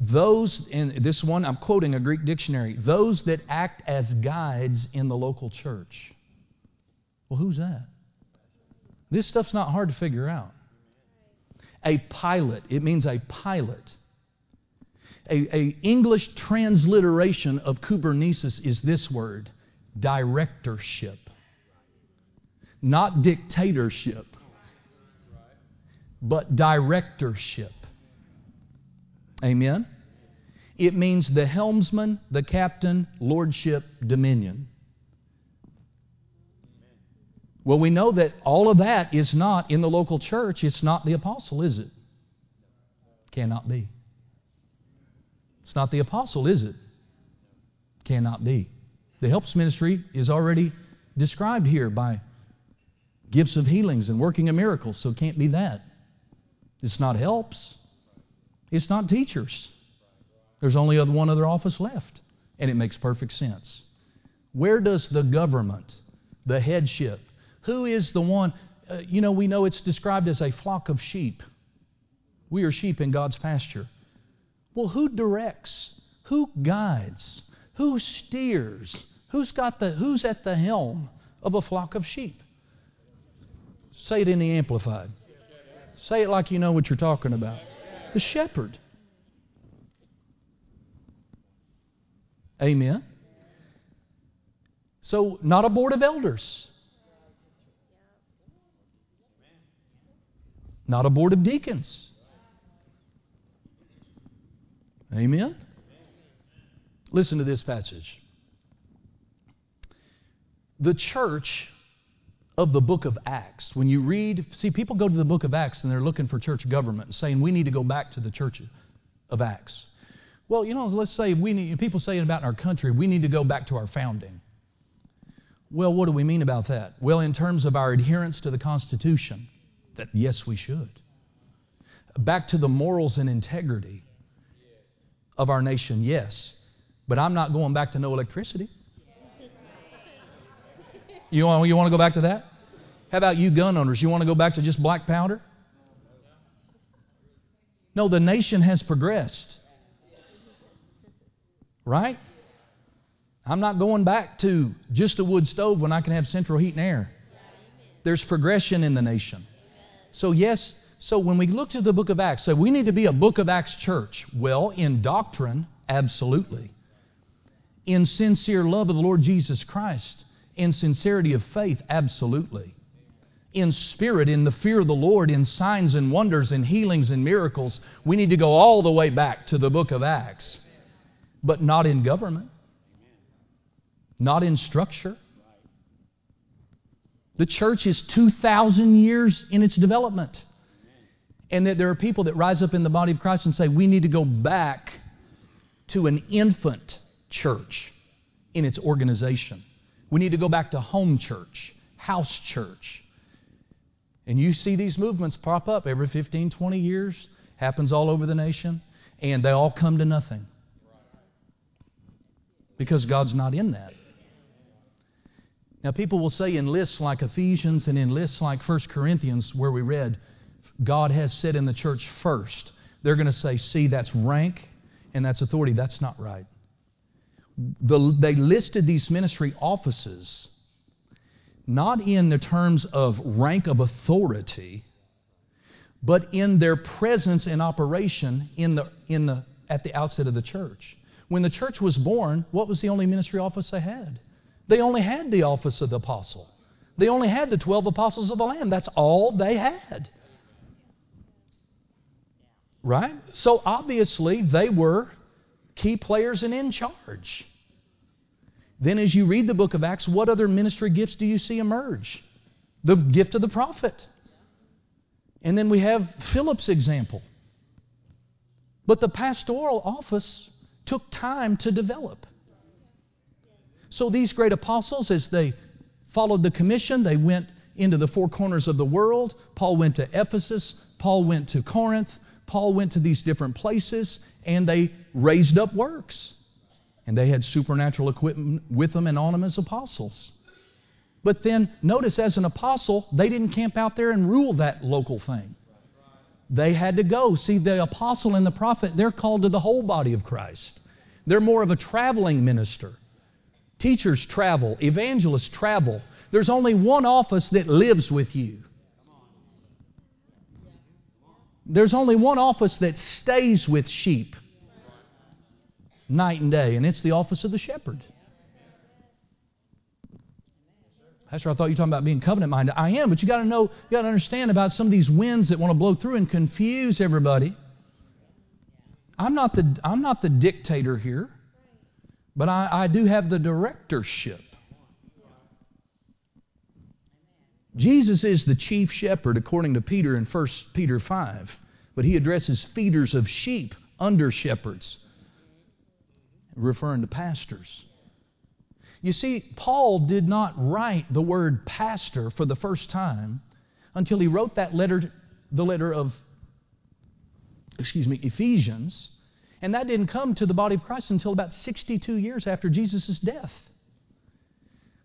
Those, and this one, I'm quoting a Greek dictionary, those that act as guides in the local church. Well, who's that? This stuff's not hard to figure out. A pilot, it means a pilot. A, a English transliteration of kubernesis is this word directorship, not dictatorship, but directorship. Amen? It means the helmsman, the captain, lordship, dominion. Well, we know that all of that is not in the local church. It's not the apostle, is it? Cannot be. It's not the apostle, is it? Cannot be. The helps ministry is already described here by gifts of healings and working of miracles, so it can't be that. It's not helps. It's not teachers. There's only one other office left, and it makes perfect sense. Where does the government, the headship, who is the one? Uh, you know, we know it's described as a flock of sheep. We are sheep in God's pasture. Well, who directs? Who guides? Who steers? Who's got the who's at the helm of a flock of sheep? Say it in the amplified. Say it like you know what you're talking about the shepherd. Amen. So, not a board of elders, not a board of deacons. Amen. Listen to this passage. The church of the book of Acts. When you read, see, people go to the book of Acts and they're looking for church government, saying we need to go back to the church of Acts. Well, you know, let's say we need, people say about our country, we need to go back to our founding. Well, what do we mean about that? Well, in terms of our adherence to the Constitution, that yes, we should. Back to the morals and integrity of our nation, yes. But I'm not going back to no electricity. You want, you want to go back to that? How about you gun owners? You want to go back to just black powder? No, the nation has progressed. Right? I'm not going back to just a wood stove when I can have central heat and air. There's progression in the nation. So, yes, so when we look to the book of Acts, so we need to be a book of Acts church. Well, in doctrine, absolutely. In sincere love of the Lord Jesus Christ, in sincerity of faith? Absolutely. In spirit, in the fear of the Lord, in signs and wonders and healings and miracles, we need to go all the way back to the book of Acts. But not in government, not in structure. The church is 2,000 years in its development. And that there are people that rise up in the body of Christ and say, we need to go back to an infant church in its organization. We need to go back to home church, house church. And you see these movements pop up every 15, 20 years, happens all over the nation, and they all come to nothing. Because God's not in that. Now, people will say in lists like Ephesians and in lists like 1 Corinthians, where we read, God has said in the church first. They're going to say, see, that's rank and that's authority. That's not right the, they listed these ministry offices not in the terms of rank of authority, but in their presence and operation in the, in the, at the outset of the church. When the church was born, what was the only ministry office they had? They only had the office of the apostle. They only had the 12 apostles of the Lamb. That's all they had. Right? So obviously, they were key players and in charge. Then, as you read the book of Acts, what other ministry gifts do you see emerge? The gift of the prophet. And then we have Philip's example. But the pastoral office took time to develop. So these great apostles, as they followed the commission. They went into the four corners of the world. Paul went to Ephesus. Paul went to Corinth. Paul went to these different places and they raised up works. And they had supernatural equipment with them and on them as apostles. But then notice, as an apostle, they didn't camp out there and rule that local thing. They had to go. See, the apostle and the prophet, they're called to the whole body of Christ. They're more of a traveling minister. Teachers travel, evangelists travel. There's only one office that lives with you. There's only one office that stays with sheep night and day, and it's the office of the shepherd. Pastor, I thought you were talking about being covenant minded. I am, but you got to know, you got to understand about some of these winds that want to blow through and confuse everybody. I'm not the, I'm not the dictator here, but I, I do have the directorship. Jesus is the chief shepherd, according to Peter in 1 Peter 5, but he addresses feeders of sheep under shepherds, referring to pastors. You see, Paul did not write the word pastor for the first time until he wrote that letter, the letter of, excuse me, Ephesians. And that didn't come to the body of Christ until about 62 years after Jesus' death.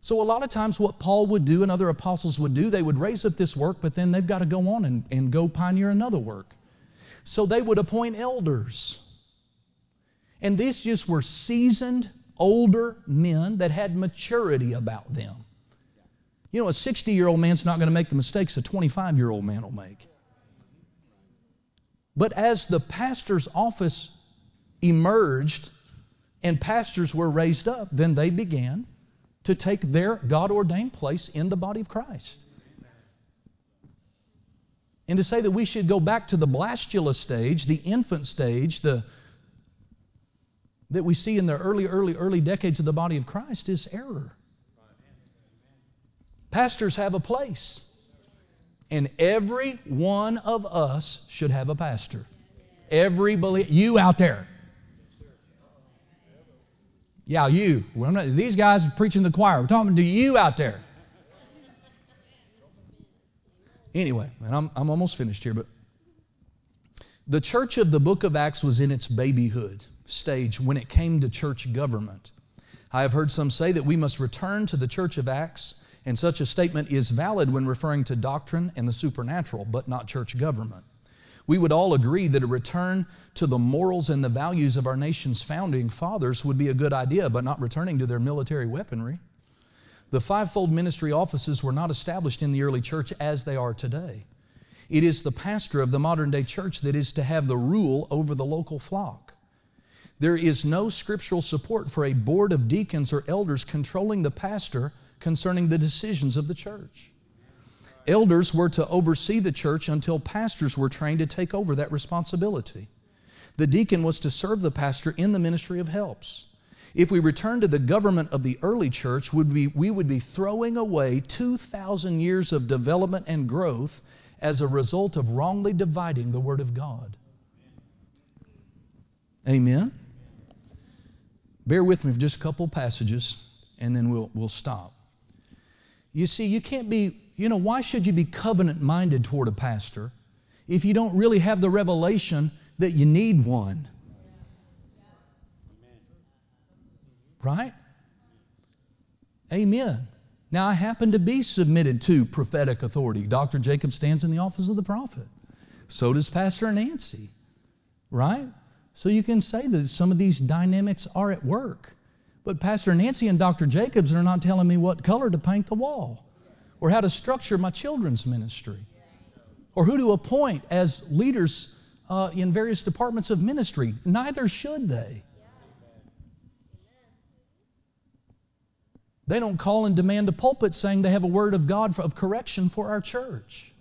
So, a lot of times, what Paul would do and other apostles would do, they would raise up this work, but then they've got to go on and, and go pioneer another work. So, they would appoint elders. And these just were seasoned older men that had maturity about them. You know, a 60 year old man's not going to make the mistakes a 25 year old man will make. But as the pastor's office emerged and pastors were raised up, then they began to take their God ordained place in the body of Christ. And to say that we should go back to the blastula stage, the infant stage, the that we see in the early, early, early decades of the body of Christ is error. Pastors have a place. And every one of us should have a pastor. Every you out there. Yeah, you. Not, these guys are preaching the choir. We're talking to you out there. Anyway, and I'm, I'm almost finished here, but the church of the book of Acts was in its babyhood stage when it came to church government. I have heard some say that we must return to the church of Acts, and such a statement is valid when referring to doctrine and the supernatural, but not church government. We would all agree that a return to the morals and the values of our nation's founding fathers would be a good idea, but not returning to their military weaponry. The fivefold ministry offices were not established in the early church as they are today. It is the pastor of the modern day church that is to have the rule over the local flock. There is no scriptural support for a board of deacons or elders controlling the pastor concerning the decisions of the church. Elders were to oversee the church until pastors were trained to take over that responsibility. The deacon was to serve the pastor in the ministry of helps. If we return to the government of the early church, would we, we would be throwing away 2,000 years of development and growth as a result of wrongly dividing the Word of God. Amen? Bear with me for just a couple passages, and then we'll, we'll stop. You see, you can't be, you know, why should you be covenant minded toward a pastor if you don't really have the revelation that you need one? Right? Amen. Now, I happen to be submitted to prophetic authority. Dr. Jacob stands in the office of the prophet. So does Pastor Nancy. Right? So you can say that some of these dynamics are at work. But Pastor Nancy and Dr. Jacobs are not telling me what color to paint the wall or how to structure my children's ministry or who to appoint as leaders uh, in various departments of ministry. Neither should they. They don't call and demand a pulpit saying they have a word of God of correction for our church.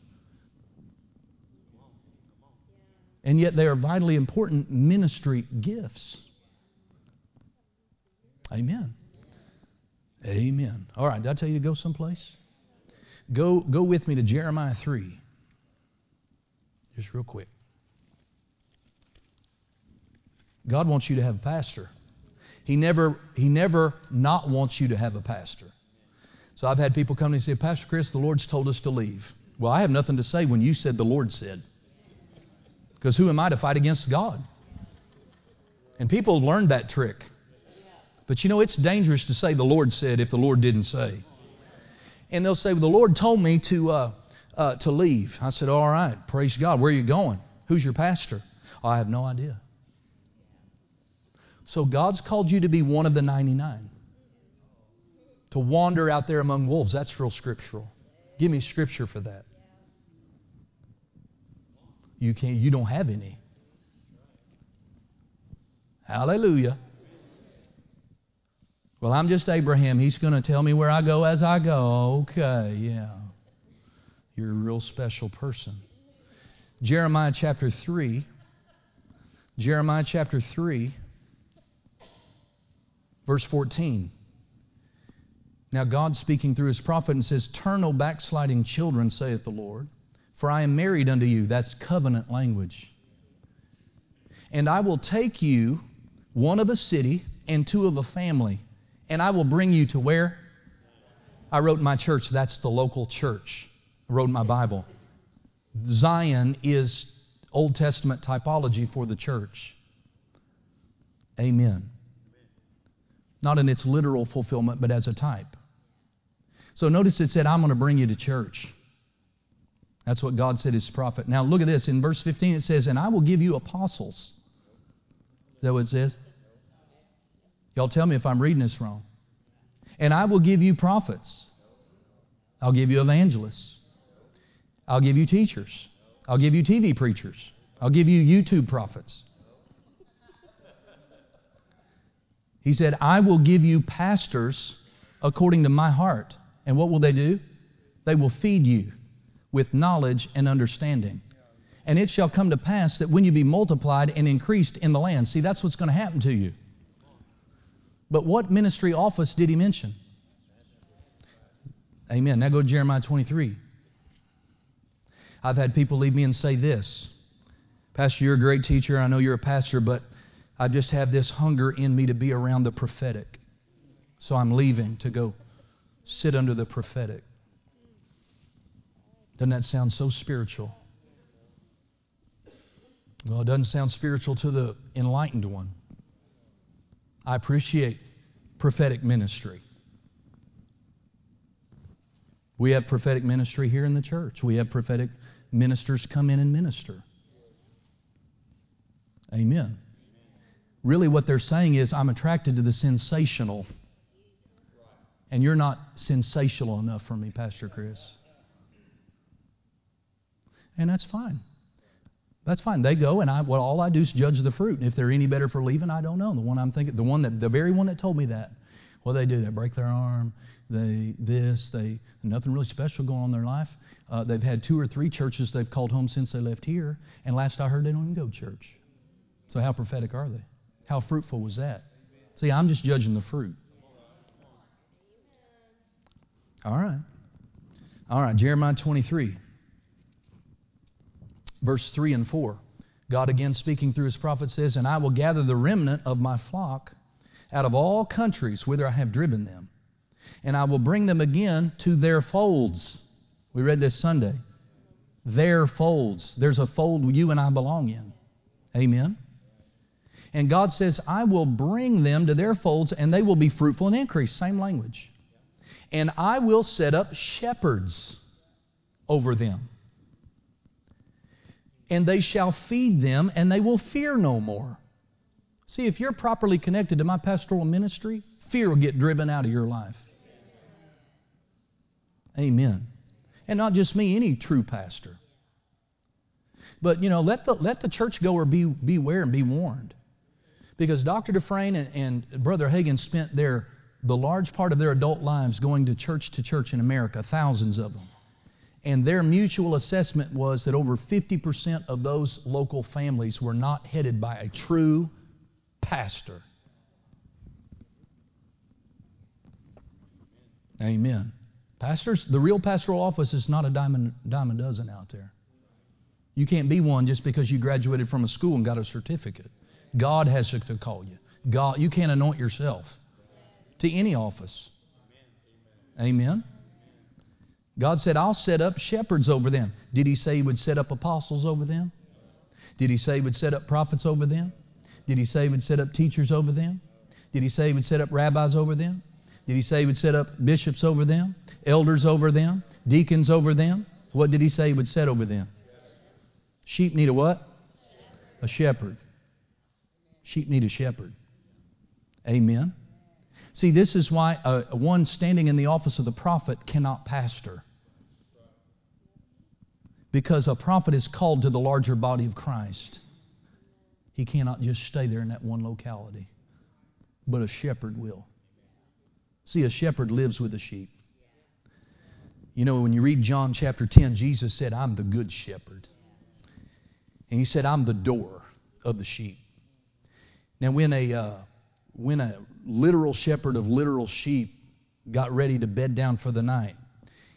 and yet they are vitally important ministry gifts. Amen. Amen. All right, did I tell you to go someplace? Go, go with me to Jeremiah 3. Just real quick. God wants you to have a pastor. He never, he never not wants you to have a pastor. So I've had people come to me and say, Pastor Chris, the Lord's told us to leave. Well, I have nothing to say when you said the Lord said. Because who am I to fight against God? And people learned that trick. But you know, it's dangerous to say the Lord said if the Lord didn't say. And they'll say, well, the Lord told me to, uh, uh, to leave. I said, all right, praise God. Where are you going? Who's your pastor? Oh, I have no idea. So God's called you to be one of the 99. To wander out there among wolves. That's real scriptural. Give me scripture for that. You can't you don't have any. Hallelujah. Well, I'm just Abraham. He's going to tell me where I go as I go. Okay, yeah. You're a real special person. Jeremiah chapter 3. Jeremiah chapter 3, verse 14. Now, God speaking through his prophet and says, Turn, O backsliding children, saith the Lord, for I am married unto you. That's covenant language. And I will take you, one of a city and two of a family, and I will bring you to where? I wrote in my church, that's the local church. I wrote in my Bible. Zion is Old Testament typology for the church. Amen. Not in its literal fulfillment, but as a type. So notice it said, I'm going to bring you to church. That's what God said his prophet. Now look at this. In verse 15 it says, And I will give you apostles. Is that what it says? Y'all tell me if I'm reading this wrong. And I will give you prophets. I'll give you evangelists. I'll give you teachers. I'll give you TV preachers. I'll give you YouTube prophets. He said, I will give you pastors according to my heart. And what will they do? They will feed you with knowledge and understanding. And it shall come to pass that when you be multiplied and increased in the land, see, that's what's going to happen to you. But what ministry office did he mention? Amen. Now go to Jeremiah 23. I've had people leave me and say this Pastor, you're a great teacher. I know you're a pastor, but I just have this hunger in me to be around the prophetic. So I'm leaving to go sit under the prophetic. Doesn't that sound so spiritual? Well, it doesn't sound spiritual to the enlightened one. I appreciate prophetic ministry. We have prophetic ministry here in the church. We have prophetic ministers come in and minister. Amen. Really, what they're saying is, I'm attracted to the sensational and you're not sensational enough for me, Pastor Chris. And that's fine. That's fine. They go, and I well, all I do is judge the fruit. And if they're any better for leaving, I don't know. The one I'm thinking, the one that, the very one that told me that, well, they do. They break their arm. They this. They nothing really special going on in their life. Uh, they've had two or three churches they've called home since they left here. And last I heard, they don't even go to church. So how prophetic are they? How fruitful was that? See, I'm just judging the fruit. All right. All right, Jeremiah 23, verse 3 and 4. God again speaking through his prophet says, And I will gather the remnant of my flock out of all countries whither I have driven them, and I will bring them again to their folds. We read this Sunday. Their folds. There's a fold you and I belong in. Amen. And God says, I will bring them to their folds, and they will be fruitful and increase. Same language and I will set up shepherds over them. And they shall feed them, and they will fear no more. See, if you're properly connected to my pastoral ministry, fear will get driven out of your life. Amen. And not just me, any true pastor. But, you know, let the, let the churchgoer be, beware and be warned. Because Dr. Dufresne and, and Brother Hagin spent their the large part of their adult lives going to church to church in America, thousands of them. And their mutual assessment was that over 50% of those local families were not headed by a true pastor. Amen. Pastors, the real pastoral office is not a diamond, diamond dozen out there. You can't be one just because you graduated from a school and got a certificate. God has to call you. God, you can't anoint yourself to any office. Amen. God said, I'll set up shepherds over them. Did He say He would set up apostles over them? Did He say He would set up prophets over them? Did He say He would set up teachers over them? Did He say He would set up rabbis over them? Did He say He would set up bishops over them? Elders over them? Deacons over them? What did He say He would set over them? Sheep need a what? A shepherd. Sheep need a shepherd. Amen. See, this is why uh, one standing in the office of the prophet cannot pastor. Because a prophet is called to the larger body of Christ. He cannot just stay there in that one locality, but a shepherd will. See, a shepherd lives with the sheep. You know, when you read John chapter 10, Jesus said, I'm the good shepherd. And he said, I'm the door of the sheep. Now, when a, uh, when a literal shepherd of literal sheep got ready to bed down for the night,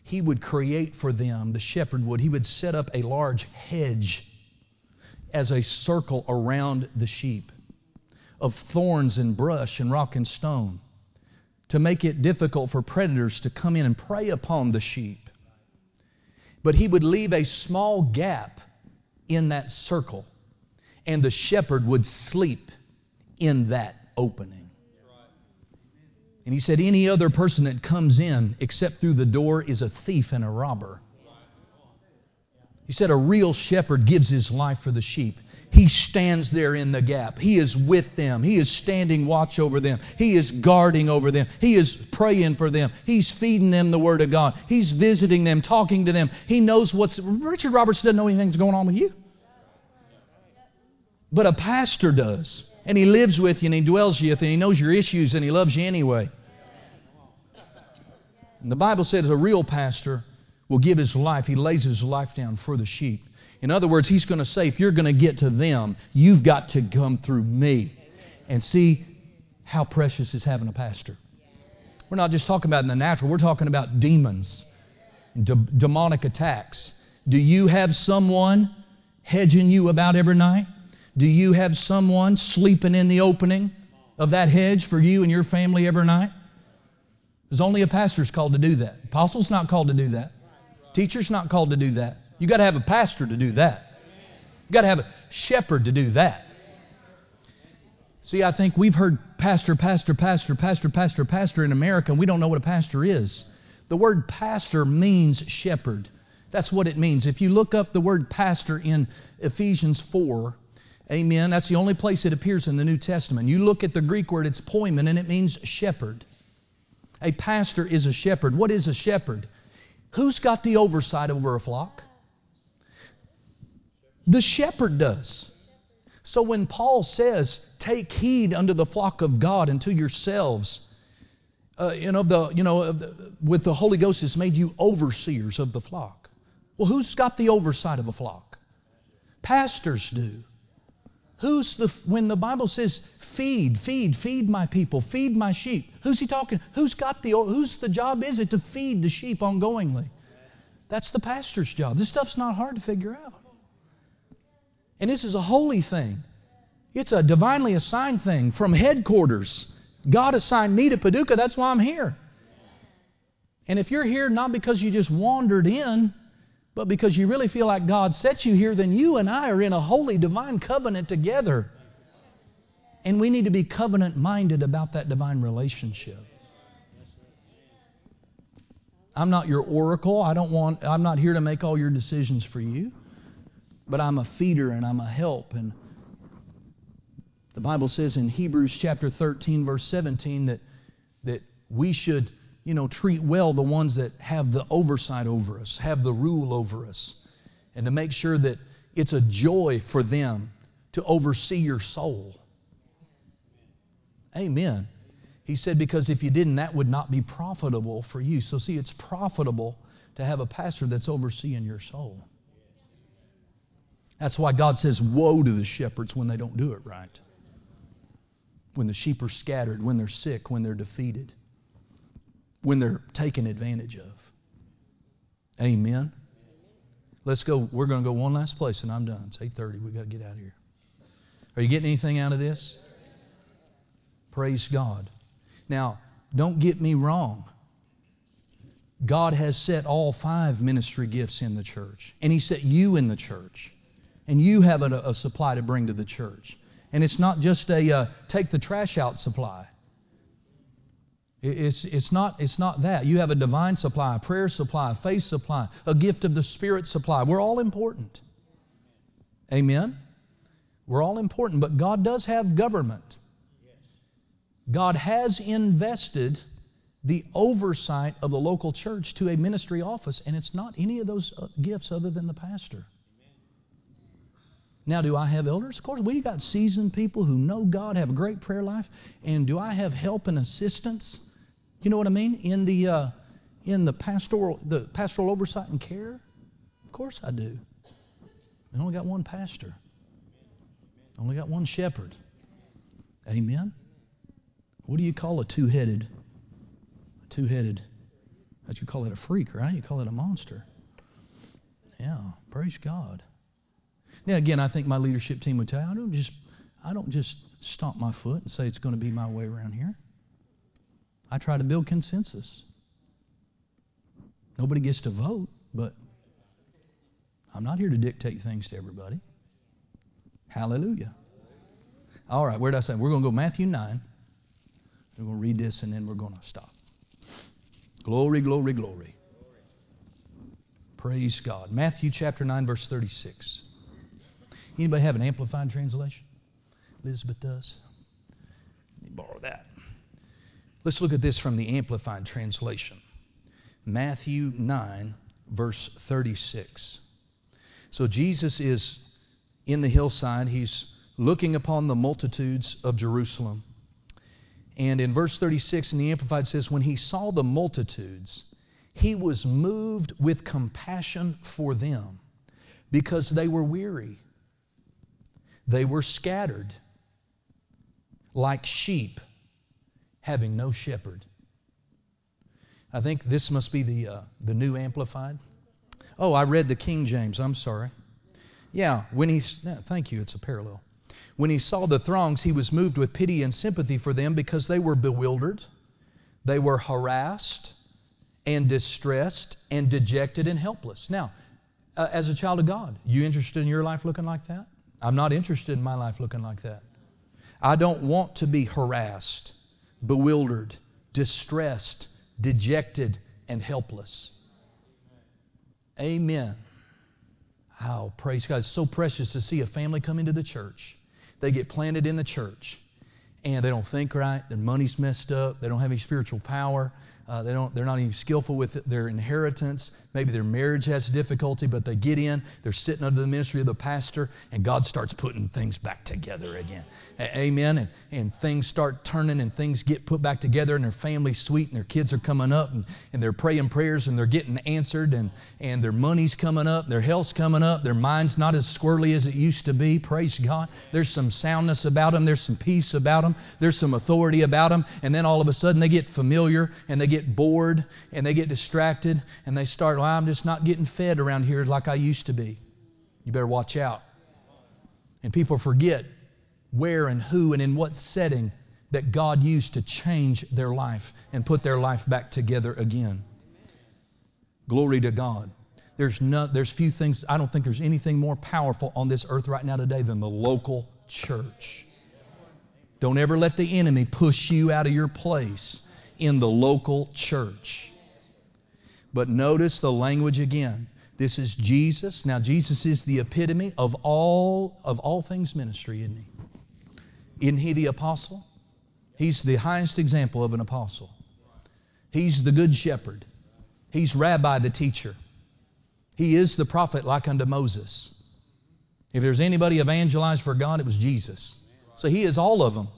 he would create for them, the shepherd would, he would set up a large hedge as a circle around the sheep of thorns and brush and rock and stone to make it difficult for predators to come in and prey upon the sheep. But he would leave a small gap in that circle, and the shepherd would sleep in that opening. And he said, Any other person that comes in except through the door is a thief and a robber. He said, A real shepherd gives his life for the sheep. He stands there in the gap. He is with them. He is standing watch over them. He is guarding over them. He is praying for them. He's feeding them the Word of God. He's visiting them, talking to them. He knows what's. Richard Roberts doesn't know anything's going on with you. But a pastor does. And he lives with you and he dwells with you and he knows your issues and he loves you anyway. And the Bible says a real pastor will give his life, he lays his life down for the sheep. In other words, he's going to say, if you're going to get to them, you've got to come through me. And see how precious is having a pastor. We're not just talking about in the natural, we're talking about demons, de- demonic attacks. Do you have someone hedging you about every night? Do you have someone sleeping in the opening of that hedge for you and your family every night? There's only a pastor's called to do that. Apostle's not called to do that. Teacher's not called to do that. You got to have a pastor to do that. You got to have a shepherd to do that. See, I think we've heard pastor, pastor, pastor, pastor, pastor, pastor in America, and we don't know what a pastor is. The word pastor means shepherd. That's what it means. If you look up the word pastor in Ephesians 4, Amen. That's the only place it appears in the New Testament. You look at the Greek word, it's poimen, and it means shepherd. A pastor is a shepherd. What is a shepherd? Who's got the oversight over a flock? The shepherd does. So when Paul says, "Take heed unto the flock of God and to yourselves," uh, you know, the you know, the, with the Holy Ghost has made you overseers of the flock. Well, who's got the oversight of a flock? Pastors do. Who's the, when the Bible says, feed, feed, feed my people, feed my sheep, who's he talking? Who's got the, whose the job is it to feed the sheep ongoingly? That's the pastor's job. This stuff's not hard to figure out. And this is a holy thing. It's a divinely assigned thing from headquarters. God assigned me to Paducah. That's why I'm here. And if you're here not because you just wandered in, but because you really feel like God set you here, then you and I are in a holy divine covenant together. And we need to be covenant minded about that divine relationship. I'm not your oracle. I don't want I'm not here to make all your decisions for you. But I'm a feeder and I'm a help and the Bible says in Hebrews chapter 13 verse 17 that that we should you know, treat well the ones that have the oversight over us, have the rule over us, and to make sure that it's a joy for them to oversee your soul. Amen. He said, because if you didn't, that would not be profitable for you. So, see, it's profitable to have a pastor that's overseeing your soul. That's why God says, Woe to the shepherds when they don't do it right. When the sheep are scattered, when they're sick, when they're defeated when they're taken advantage of. Amen. Let's go. We're going to go one last place, and I'm done. It's 8:30. We've got to get out of here. Are you getting anything out of this? Praise God. Now, don't get me wrong. God has set all five ministry gifts in the church, and He set you in the church, and you have a, a supply to bring to the church. And it's not just a uh, take the trash out supply. It's, it's, not, it's not that. You have a divine supply, a prayer supply, a faith supply, a gift of the Spirit supply. We're all important. Amen? We're all important, but God does have government. God has invested the oversight of the local church to a ministry office, and it's not any of those uh, gifts other than the pastor. Now, do I have elders? Of course, we got seasoned people who know God, have a great prayer life, and do I have help and assistance? You know what I mean? In the uh, in the pastoral the pastoral oversight and care? Of course I do. I only got one pastor. I only got one shepherd. Amen. What do you call a two-headed? A two-headed. That you call it a freak, right? You call it a monster. Yeah, praise God. Now again, I think my leadership team would tell you I don't just I don't just stomp my foot and say it's going to be my way around here. I try to build consensus. Nobody gets to vote, but I'm not here to dictate things to everybody. Hallelujah. All right, where did I say? We're going to go Matthew 9. We're going to read this and then we're going to stop. Glory, glory, glory. Praise God. Matthew chapter 9, verse 36. Anybody have an amplified translation? Elizabeth does. Let me borrow that. Let's look at this from the Amplified Translation. Matthew 9, verse 36. So Jesus is in the hillside. He's looking upon the multitudes of Jerusalem. And in verse 36 in the Amplified says, When he saw the multitudes, he was moved with compassion for them because they were weary. They were scattered like sheep having no shepherd. I think this must be the, uh, the New Amplified. Oh, I read the King James. I'm sorry. Yeah, when he, thank you, it's a parallel. When he saw the throngs, he was moved with pity and sympathy for them because they were bewildered, they were harassed and distressed and dejected and helpless. Now, uh, as a child of God, you interested in your life looking like that? I'm not interested in my life looking like that. I don't want to be harassed bewildered, distressed, dejected, and helpless. Amen. How, oh, praise God. It's so precious to see a family come into the church. They get planted in the church and they don't think right. Their money's messed up. They don't have any spiritual power. Uh, they don't, they're not even skillful with their inheritance. Maybe their marriage has difficulty, but they get in, they're sitting under the ministry of the pastor, and God starts putting things back together again. Amen. And, and things start turning, and things get put back together, and their family's sweet, and their kids are coming up, and, and they're praying prayers, and they're getting answered, and, and their money's coming up, their health's coming up, their mind's not as squirrely as it used to be. Praise God. There's some soundness about them, there's some peace about them, there's some authority about them, and then all of a sudden they get familiar, and they get bored and they get distracted and they start, I'm just not getting fed around here like I used to be. You better watch out. And people forget where and who and in what setting that God used to change their life and put their life back together again. Glory to God. There's, no, there's few things, I don't think there's anything more powerful on this earth right now today than the local church. Don't ever let the enemy push you out of your place in the local church. But notice the language again. This is Jesus. Now Jesus is the epitome of all of all things ministry, isn't he? Isn't he the apostle? He's the highest example of an apostle. He's the good shepherd. He's rabbi the teacher. He is the prophet like unto Moses. If there's anybody evangelized for God, it was Jesus. So he is all of them.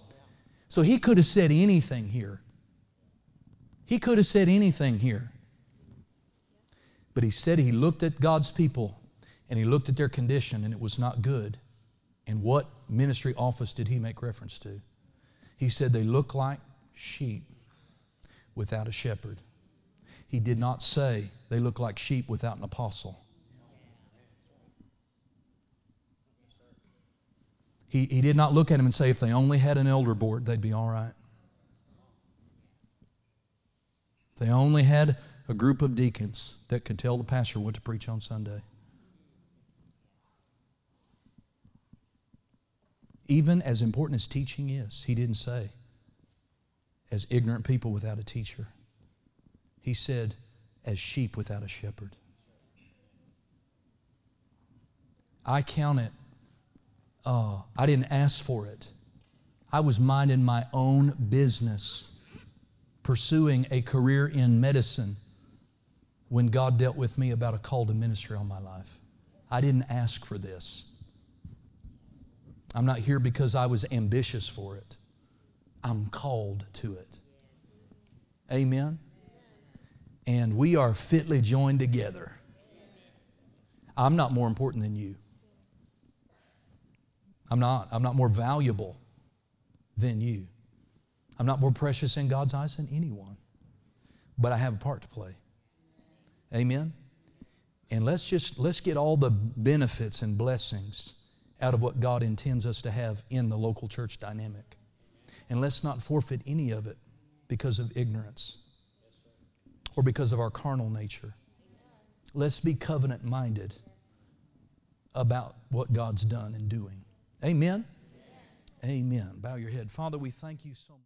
So he could have said anything here. He could have said anything here. But he said he looked at God's people and he looked at their condition and it was not good. And what ministry office did he make reference to? He said they look like sheep without a shepherd. He did not say they look like sheep without an apostle. He, he did not look at him and say if they only had an elder board, they'd be all right. they only had a group of deacons that could tell the pastor what to preach on Sunday. Even as important as teaching is, he didn't say, as ignorant people without a teacher. He said, as sheep without a shepherd. I count it, uh, I didn't ask for it. I was minding my own business, pursuing a career in medicine when God dealt with me about a call to ministry on my life. I didn't ask for this. I'm not here because I was ambitious for it. I'm called to it. Amen. And we are fitly joined together. I'm not more important than you. I'm not. I'm not more valuable than you. I'm not more precious in God's eyes than anyone. But I have a part to play. Amen. And let's just let's get all the benefits and blessings out of what God intends us to have in the local church dynamic. And let's not forfeit any of it because of ignorance or because of our carnal nature. Let's be covenant minded about what God's done and doing. Amen. Amen. Bow your head. Father, we thank you so much.